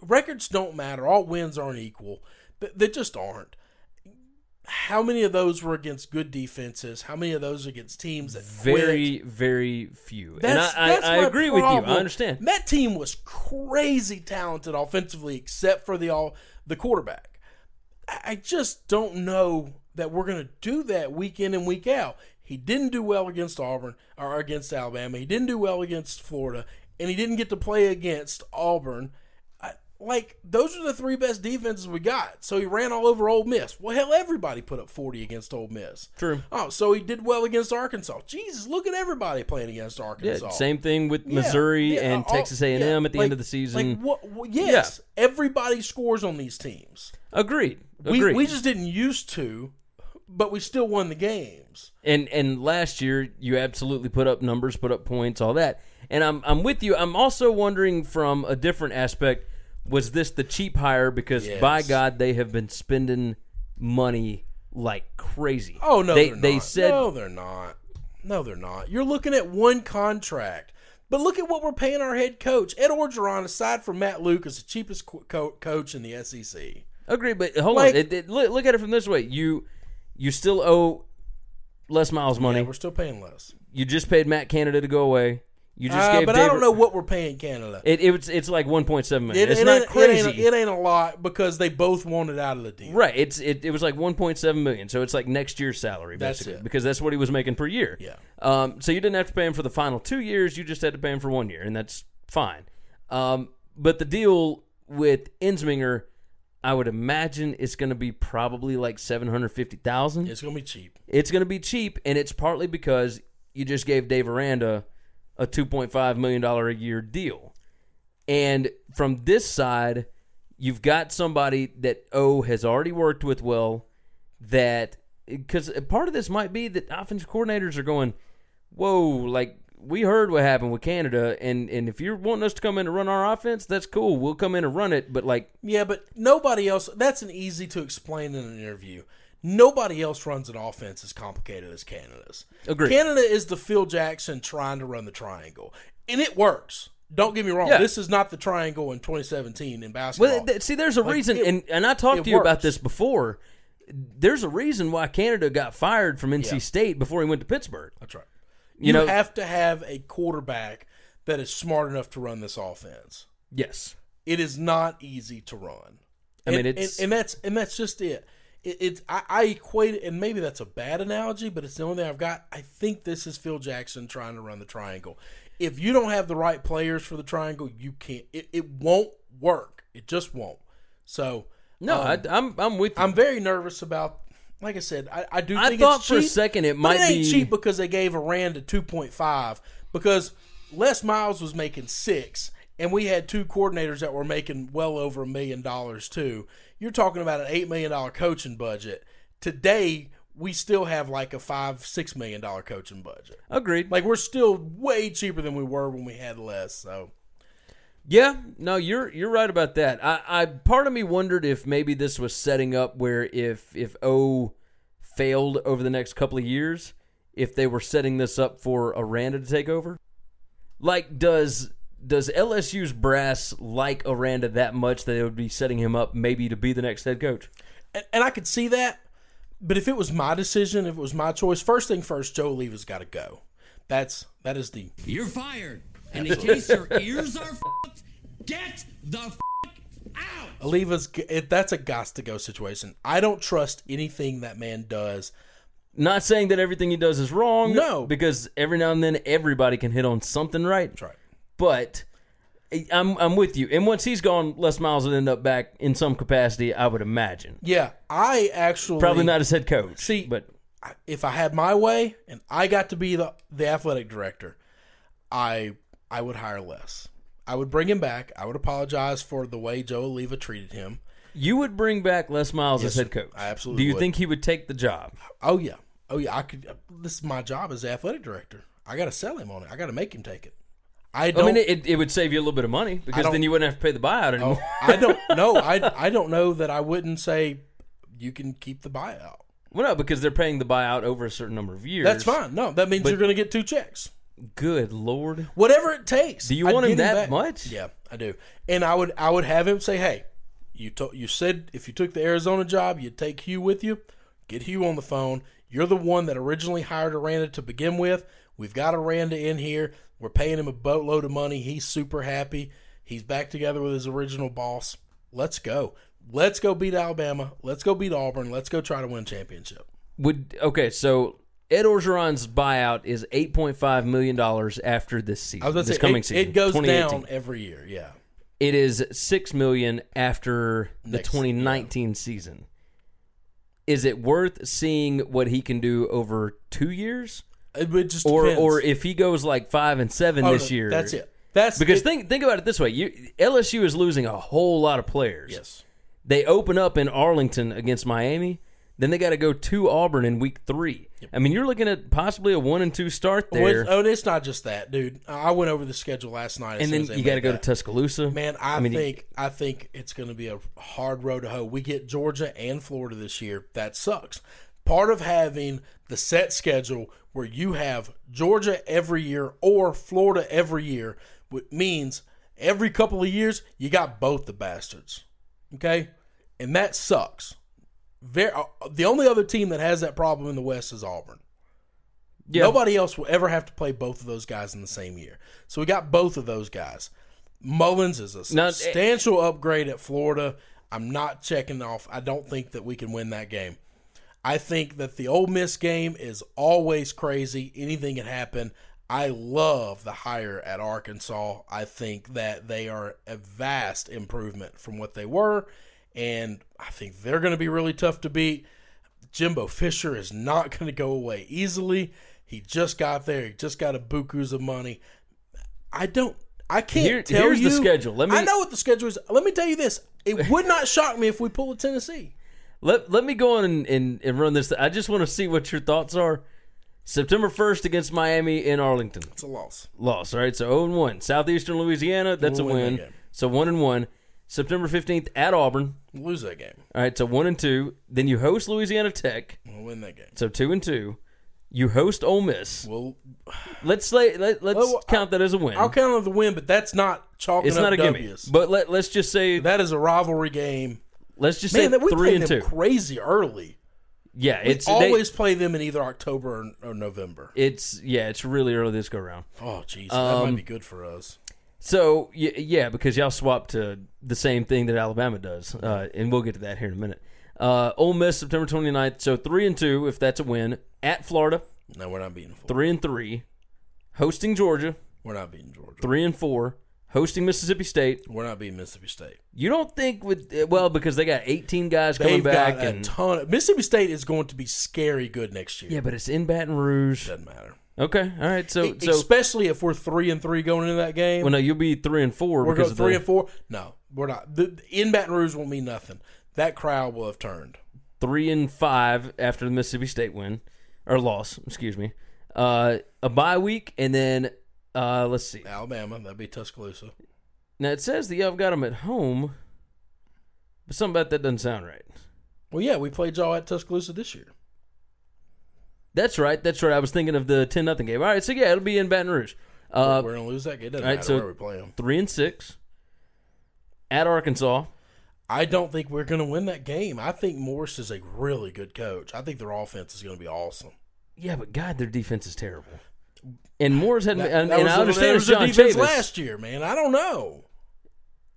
S7: Records don't matter. All wins aren't equal. They, they just aren't. How many of those were against good defenses? How many of those against teams that quit?
S6: very very few. and I,
S7: that's
S6: I, I agree with you. I understand.
S7: That team was crazy talented offensively, except for the all the quarterback. I I just don't know that we're going to do that week in and week out. He didn't do well against Auburn or against Alabama. He didn't do well against Florida, and he didn't get to play against Auburn. Like those are the three best defenses we got. So he ran all over Ole Miss. Well, hell, everybody put up forty against Ole Miss.
S6: True.
S7: Oh, so he did well against Arkansas. Jesus, look at everybody playing against Arkansas.
S6: Yeah, same thing with Missouri
S7: yeah,
S6: and
S7: all-
S6: Texas A&M at the
S7: like-
S6: end of the season.
S7: Like what? what- yes, everybody scores on these teams.
S6: Agreed.
S7: We we just didn't used to, but we still won the games.
S6: And and last year you absolutely put up numbers, put up points, all that. And I'm I'm with you. I'm also wondering from a different aspect, was this the cheap hire? Because by God, they have been spending money like crazy.
S7: Oh no,
S6: they they
S7: not.
S6: said
S7: no, they're not. No, they're not. You're looking at one contract. But look at what we're paying our head coach. Ed Orgeron, aside from Matt Luke, is the cheapest co- co- coach in the SEC.
S6: Agree, but hold
S7: Like-
S6: on. It, it, look, look at it from this way: you you still owe Les Miles money.
S7: Yeah, we're still paying Les.
S6: you just paid Matt Canada to go away. You just
S7: Uh,
S6: gave.
S7: but
S6: Dave,
S7: I don't know what we're paying Canada.
S6: It, it was it's like one point seven million.
S7: It,
S6: it's
S7: it
S6: not
S7: ain't,
S6: crazy,
S7: It ain't, it ain't a lot because they both wanted out of the deal.
S6: right? It's it, it was like one point seven million. So it's like next year's salary
S7: That's
S6: basically
S7: it.
S6: because that's what he was making per year.
S7: Yeah.
S6: Um. So you didn't have to pay him for the final two years. You just had to pay him for one year, and that's fine. Um. But the deal with Ensminger, I would imagine it's going to be probably like seven hundred fifty thousand.
S7: It's gonna be cheap.
S6: It's going to be cheap, and it's partly because you just gave Dave Aranda a two point five million dollar a year deal, and from this side, you've got somebody that O has already worked with well. That because part of this might be that offensive coordinators are going, whoa, like we heard what happened with Canada, and and if you're wanting us to come in and run our offense, that's cool. We'll come in and run it, but like
S7: Yeah, but nobody else. That's an easy to explain in an interview. Nobody else runs an offense as complicated as Canada's.
S6: Agreed.
S7: Canada is the Phil Jackson trying to run the triangle, and it works. Don't get me wrong.
S6: Yeah.
S7: This is not the triangle in 2017 in basketball.
S6: Well, th- see, there's a
S7: Like,
S6: reason,
S7: it-
S6: and and I talked to you about this before. There's a reason why Canada got fired from NC
S7: Yeah.
S6: State before he went to Pittsburgh.
S7: That's right.
S6: You
S7: You,
S6: know-
S7: have to have a quarterback that is smart enough to run this offense.
S6: Yes,
S7: It is not easy to run.
S6: I mean, it's-
S7: and, and that's and that's just it. It, it's I, I equate it, and maybe that's a bad analogy, but it's the only thing I've got. I think this is Phil Jackson trying to run the triangle. If you don't have the right players for the triangle, you can't. It, it won't work. It just won't. So
S6: no,
S7: um,
S6: I, I'm I'm with you.
S7: I'm very nervous about. Like I said, I, I do.
S6: I thought for a second it might
S7: it ain't
S6: be-
S7: cheap because they gave Aranda two point five because Les Miles was making six, and we had two coordinators that were making well over a million dollars too. You're talking about an eight million dollar coaching budget. Today we still have like a five six million dollar coaching budget.
S6: Agreed.
S7: Like we're still way cheaper than we were when we had Les. So
S6: Yeah, no, you're you're right about that. I, I part of me wondered if maybe this was setting up where if if O failed over the next couple of years, if they were setting this up for Aranda to take over. Like, does does LSU's brass like Aranda that much that they would be setting him up maybe to be the next head coach?
S7: and, and I could see that. But if it was my decision, if it was my choice, first thing first, Joe Alleva's got to go. That's that is the
S4: You're fired. And in case your ears are fucked, get the f- out.
S7: Alleva's. It, that's a got to go situation. I don't trust anything that man does.
S6: Not saying that everything he does is wrong.
S7: No.
S6: because every now and then everybody can hit on something right.
S7: That's right.
S6: But eh, I'm I'm with you. And once he's gone, Les Miles will end up back in some capacity. I would imagine.
S7: Yeah, I actually
S6: Probably not as head coach.
S7: See,
S6: but
S7: if I had my way and I got to be the the athletic director, I I would hire Les. I would bring him back. I would apologize for the way Joe Alleva treated him.
S6: you would bring back Les Miles as head coach.
S7: I absolutely
S6: Do you
S7: would.
S6: think he would take the job?
S7: Oh yeah, oh yeah. I could. This is my job as athletic director. I got to sell him on it. I got to make him take it. I
S6: I
S7: don't.
S6: mean, it, it would save you a little bit of money because then you wouldn't have to pay the buyout oh, anymore.
S7: oh, I don't. *laughs* No, I I don't know that I wouldn't say you can keep the buyout.
S6: well, no, because they're paying the buyout over a certain number of years.
S7: That's fine. No, that means
S6: But-
S7: you're going to get two checks.
S6: Good lord.
S7: whatever it takes.
S6: Do you
S7: I'd
S6: want him that much?
S7: Yeah, I do. And I would I would have him say, "Hey, you to, you said if you took the Arizona job, you'd take Hugh with you. Get Hugh on the phone. You're the one that originally hired Aranda to begin with. We've got Aranda in here. We're paying him a boatload of money. He's super happy. He's back together with his original boss. Let's go. Let's go beat Alabama. Let's go beat Auburn. Let's go try to win a championship.
S6: Would okay, so Ed Orgeron's buyout is eight point five million dollars after this season.
S7: I was about to
S6: this
S7: say
S6: coming
S7: it,
S6: season.
S7: it goes down every year. Yeah.
S6: It is six million after the
S7: Next-
S6: 2019 season. Is it worth seeing what he can do over two years,
S7: It, just
S6: or
S7: depends.
S6: or if he goes like five and seven
S7: Oh,
S6: this year?
S7: That's it. That's
S6: Because
S7: it-
S6: think think about it this way: you LSU is losing a whole lot of players.
S7: yes.
S6: They open up in Arlington against Miami. Then they got to go to Auburn in week three. I mean, you're looking at possibly a one and two start there,
S7: oh, and it's not just that, dude. I went over the schedule last night,
S6: and then you got to go to. Tuscaloosa.
S7: Man, I,
S6: mean,
S7: think I think it's going to be a hard road to hoe. We get Georgia and Florida this year. That sucks. Part of having the set schedule where you have Georgia every year or Florida every year means every couple of years you got both the bastards. Okay, and that sucks. Very, uh, the only other team that has that problem in the West is Auburn.
S6: yeah,
S7: Nobody else will ever have to play both of those guys in the same year. So we got both of those guys. Mullins is a substantial upgrade at Florida. I'm not checking off. I don't think that we can win that game. I think that the Ole Miss game is always crazy. Anything can happen. I love the hire at Arkansas. I think that they are a vast improvement from what they were, and I think they're going to be really tough to beat. Jimbo Fisher is not *laughs* going to go away easily. He just got there. He just got a bukus of money. I don't. I can't
S6: Here-
S7: tell
S6: here's the schedule. Let me-
S7: I know what the schedule is. Let me tell you this. It would not shock me if we pull a Tennessee.
S6: Let let me go on and, and, and run this. I just want to see what your thoughts are. September first against Miami in Arlington,
S7: It's a loss.
S6: loss. All right, so zero and one. Southeastern Louisiana, that's
S7: We'll
S6: a
S7: win
S6: win.
S7: that.
S6: So one and one. September fifteenth at Auburn.
S7: We'll lose that game.
S6: All right, so one and two. Then you host Louisiana Tech.
S7: We'll win that game.
S6: So two and two. You host Ole Miss.
S7: We'll.
S6: Let's say let, let's
S7: Well,
S6: count that as a win.
S7: I'll count it as a win, but that's not chalking
S6: it's not a gimme. But let let's just say
S7: that is a rivalry game.
S6: Let's just
S7: Man,
S6: say
S7: that we
S6: three and
S7: them
S6: two.
S7: crazy early.
S6: Yeah,
S7: We
S6: it's they-
S7: always play them in either October or, or November.
S6: it's yeah, it's really early this go round.
S7: Oh, jeez, that
S6: Um,
S7: might be good for us.
S6: So yeah, because y'all swap to the same thing that Alabama does, uh, and we'll get to that here in a minute. Uh, Ole Miss September 29th, so three and two if that's a win at Florida,
S7: No, we're not beating Florida.
S6: three and three, hosting Georgia,
S7: We're not beating Georgia.
S6: three and four, hosting Mississippi State.
S7: We're not beating Mississippi State.
S6: You don't think with well because they got 18 guys coming
S7: They've
S6: back
S7: got a
S6: and
S7: ton. Of, Mississippi State is going to be scary good next year.
S6: yeah, but it's in Baton Rouge.
S7: doesn't matter.
S6: Okay, all right. So so
S7: especially if we're three and three going into that game.
S6: well, no, you'll be three and four
S7: we're
S6: because
S7: going
S6: of
S7: three
S6: the,
S7: and four. No, we're not. The, in Baton Rouge won't mean nothing. That crowd will have turned.
S6: three and five after the Mississippi State win or loss. Excuse me. Uh, a bye week, and then uh, let's see.
S7: Alabama, that'd be Tuscaloosa.
S6: Now it says that y'all got them at home, but something about that doesn't sound right.
S7: Well, yeah, we played y'all at Tuscaloosa this year.
S6: That's right. That's right. I was thinking of the ten nothing game. All right, so yeah, it'll be in Baton Rouge. Uh,
S7: we're gonna lose that game. It doesn't
S6: all right,
S7: matter
S6: so
S7: where we play them.
S6: three and six at Arkansas.
S7: I don't think we're gonna win that game. I think Morris is a really good coach. I think their offense is gonna be awesome.
S6: Yeah, but God, their defense is terrible. And Moore's had,
S7: That,
S6: and,
S7: that
S6: and I understand it's John Chavis.
S7: last year, man. I don't know.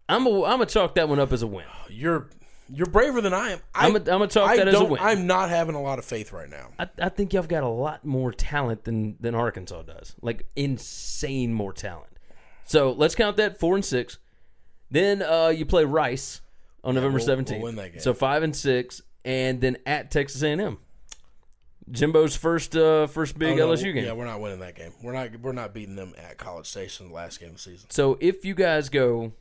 S6: I'm a, I'm gonna chalk that one up as a win. *sighs*
S7: You're you're braver than I am. I,
S6: I'm a- I'm gonna chalk
S7: I
S6: that as a win.
S7: I'm not having a lot of faith right now.
S6: I, I think y'all got a lot more talent than than Arkansas does. Like insane more talent. So let's count that four and six. Then uh, you play Rice on November
S7: we'll- we'll
S6: seventeenth.
S7: win that game.
S6: So five and six, and then at Texas A and M. Jimbo's first uh, first big
S7: Oh, no,
S6: LSU game.
S7: Yeah, we're not winning that game. We're not we're not beating them at College Station the last game of the season.
S6: So if you guys go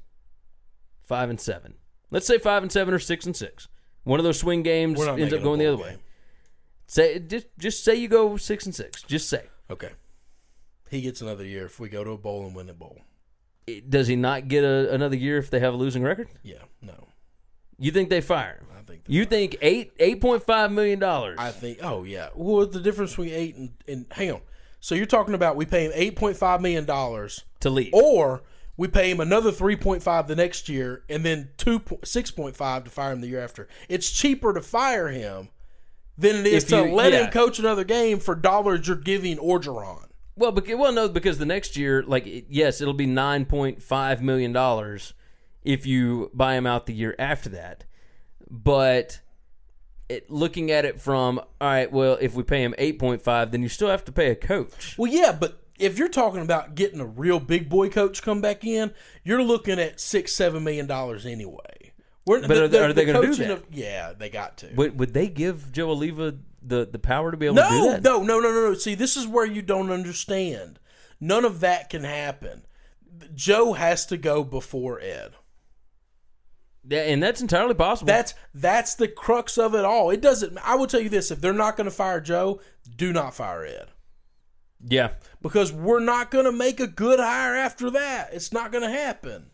S6: five and seven, let's say five and seven or six and six, one of those swing games ends up going the other way. Say just just say you go six and six. Just say.
S7: Okay. He gets another year if we go to a bowl and win a bowl.
S6: It- Does he not get a, another year if they have a losing record?
S7: Yeah, no.
S6: You think they fire him?
S7: I think
S6: You think eight eight point five million dollars?
S7: I think. Oh yeah. What's the difference between eight and, and hang on? So you're talking about we pay him eight point five million dollars
S6: to leave.
S7: or we pay him another three point five the next year, and then two six point five to fire him the year after. It's cheaper to fire him than it is
S6: If
S7: to
S6: you-
S7: let
S6: yeah.
S7: him coach another game for dollars you're giving Orgeron.
S6: Well, because, well, no, because the next year, like, yes, it'll be nine point five million dollars if you buy him out the year after that. But it, looking at it from, all right, well, if we pay him eight point five, then you still have to pay a coach.
S7: Well, yeah, but if you're talking about getting a real big boy coach come back in, you're looking at six seven million dollars anyway. We're,
S6: But are they- are they gonna do that?
S7: of- yeah, they got to.
S6: Would would they give Joe Alleva the the power to be able to do that?
S7: no, no, no, no, no. See, this is where you don't understand. None of that can happen. Joe has to go before Ed.
S6: Yeah, and that's entirely possible.
S7: That's that's the crux of it all. It doesn't. I will tell you this: if they're not going to fire Joe, do not fire Ed
S6: yeah.
S7: because we're not going to make a good hire after that. It's not going to happen.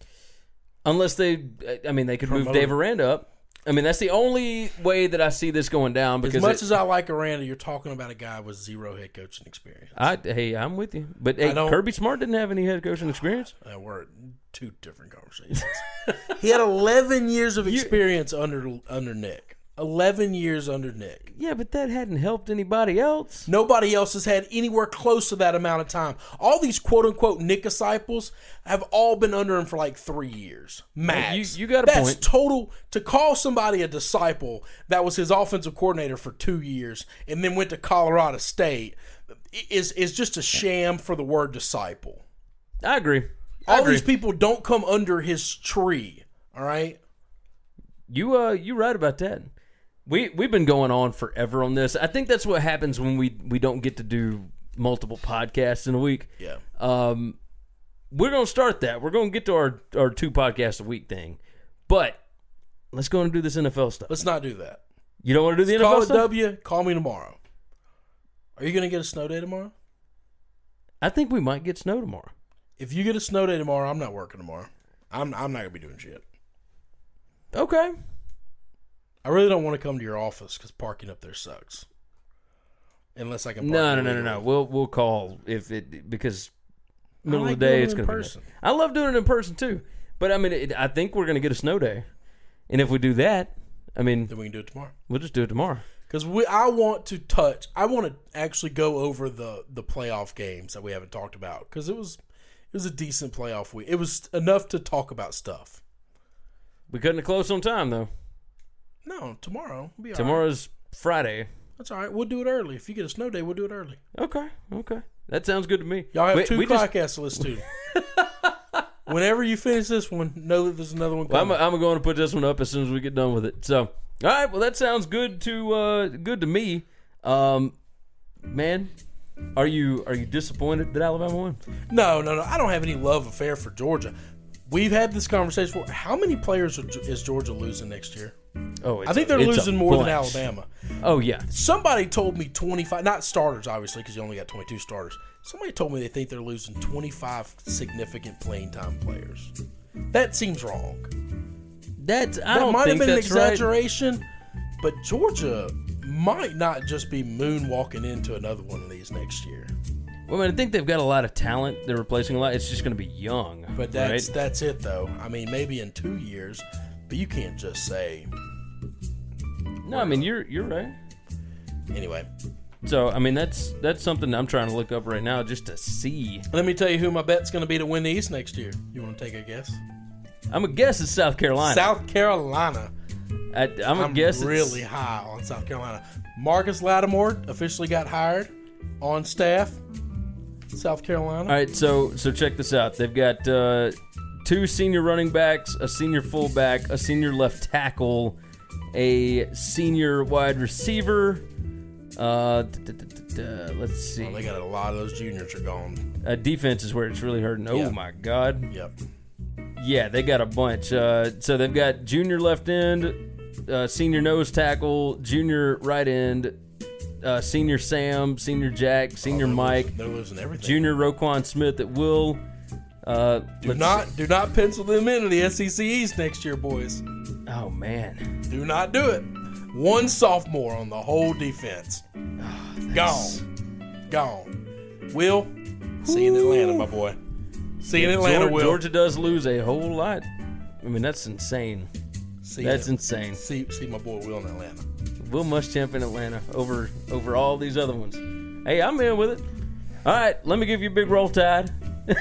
S6: Unless they, I mean, they could move Dave. Aranda up. I mean, that's the only way that I see this going down. Because
S7: As much
S6: it-
S7: as I like Aranda, you're talking about a guy with zero head coaching experience.
S6: I, hey, I'm with you. But hey, Kirby Smart didn't have any head coaching experience. *sighs*
S7: Uh, we're two different conversations. *laughs* he had 11 years of experience under under Nick. 11 years under Nick.
S6: Yeah, but that hadn't helped anybody else.
S7: Nobody else has had anywhere close to that amount of time. All these quote unquote Nick disciples have all been under him for like three years. Max.
S6: you- you got a
S7: That's
S6: point.
S7: total to call somebody a disciple that was his offensive coordinator for two years and then went to Colorado State is is just a sham for the word disciple.
S6: I agree.
S7: All these people don't come under his tree. All right.
S6: You uh, you right about that. We we've been going on forever on this. I think that's what happens when we we don't get to do multiple podcasts in a week.
S7: Yeah.
S6: Um, we're gonna start that. We're gonna get to our our two podcasts a week thing, but let's go and do this NFL stuff.
S7: Let's not do that.
S6: You don't want to do the
S7: Call
S6: NFL
S7: it
S6: stuff?
S7: W. Call me tomorrow. Are you going to get a snow day tomorrow?
S6: I think we might get snow tomorrow.
S7: If you get a snow day tomorrow, I'm not working tomorrow. I'm I'm not going to be doing shit.
S6: Okay.
S7: I really don't want to come to your office because parking up there sucks. Unless I can. Park
S6: No, no, no, no, no. We'll we'll call if it because middle
S7: like
S6: of the day it's gonna
S7: person.
S6: be. nice. I love doing it in person too, but I mean, it, I think we're gonna get a snow day, and if we do that, I mean,
S7: Then we can do it tomorrow.
S6: we'll just do it tomorrow.
S7: Because we, I want to touch. I want to actually go over the the playoff games that we haven't talked about because it was it was a decent playoff week. It was enough to talk about stuff.
S6: We couldn't have closed on time though.
S7: No, tomorrow. We'll be all right.
S6: Tomorrow's Friday.
S7: That's all right. We'll do it early. If you get a snow day, we'll do it early.
S6: Okay, okay, that sounds good to me.
S7: Y'all have
S6: We-
S7: two
S6: we just-
S7: podcasts to listen to. *laughs* Whenever you finish this one, know that there's another one
S6: Well, I'm. I'm going to put this one up as soon as we get done with it. So, all right. Well, that sounds good to uh, good to me. Um, man, are you are you disappointed that Alabama won?
S7: no, no, no. I don't have any love affair for Georgia. We've had this conversation before. How many players are- is Georgia losing next year?
S6: Oh, it's
S7: I think they're
S6: a
S7: losing more than. Alabama.
S6: Oh yeah,
S7: Somebody told me 25, not starters, obviously, because you only got 22 starters. Somebody told me they think they're losing 25 significant playing time players. That seems wrong.
S6: that's I
S7: that
S6: don't
S7: might have
S6: think
S7: been an
S6: that's right.
S7: exaggeration, but Georgia might not just be moonwalking into another one of these next year.
S6: Well, I, mean, I think they've got a lot of talent. They're replacing a lot. It's just going to be young.
S7: But that's
S6: right?
S7: that's it, though. I mean, maybe in two years, but you can't just say
S6: no. I mean, you're you're right.
S7: anyway.
S6: So I mean, that's that's something I'm trying to look up right now just to see.
S7: Let me tell you who my bet's going to be to win the East next year. You want to take a guess?
S6: I'm a guess it's South Carolina.
S7: South Carolina.
S6: I, I'm a
S7: I'm
S6: guess it's-
S7: really high on South Carolina. Marcus Lattimore officially got hired on staff. South Carolina.
S6: All right, so so check this out. They've got uh, two senior running backs, a senior fullback, a senior left tackle, a senior wide receiver. Uh, d- d- d- d- d- let's see.
S7: Well, they got a lot of those juniors are gone.
S6: Uh, defense is where it's really hurting. Oh
S7: Yeah.
S6: my god.
S7: Yep.
S6: Yeah, they got a bunch. Uh, so they've got junior left end, uh, senior nose tackle, junior right end, uh, senior Sam, senior Jack, senior
S7: Oh, they're
S6: Mike,
S7: losing- they're losing everything.
S6: junior Roquan Smith at will. Uh,
S7: Do not do not pencil them into the SEC East next year, boys.
S6: Oh man.
S7: Do not do it. One sophomore on the whole defense.
S6: Ah,
S7: Gone. Gone. Will, see you in Atlanta, my boy. See you in Atlanta,
S6: Georgia,
S7: Will.
S6: Georgia does lose a whole lot. I mean, that's insane.
S7: See
S6: That's
S7: you-
S6: insane.
S7: See, see my boy Will in Atlanta.
S6: Will Muschamp in Atlanta over over all these other ones. Hey, I'm in with it. All right, let me give you a big roll tide. *laughs*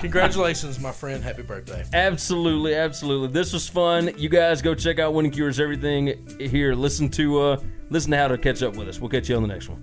S7: Congratulations, my friend. Happy birthday.
S6: Absolutely, absolutely. This was fun. You guys go check out Winning Cures Everything here. Listen to uh listen to how to catch up with us. We'll catch you on the next one.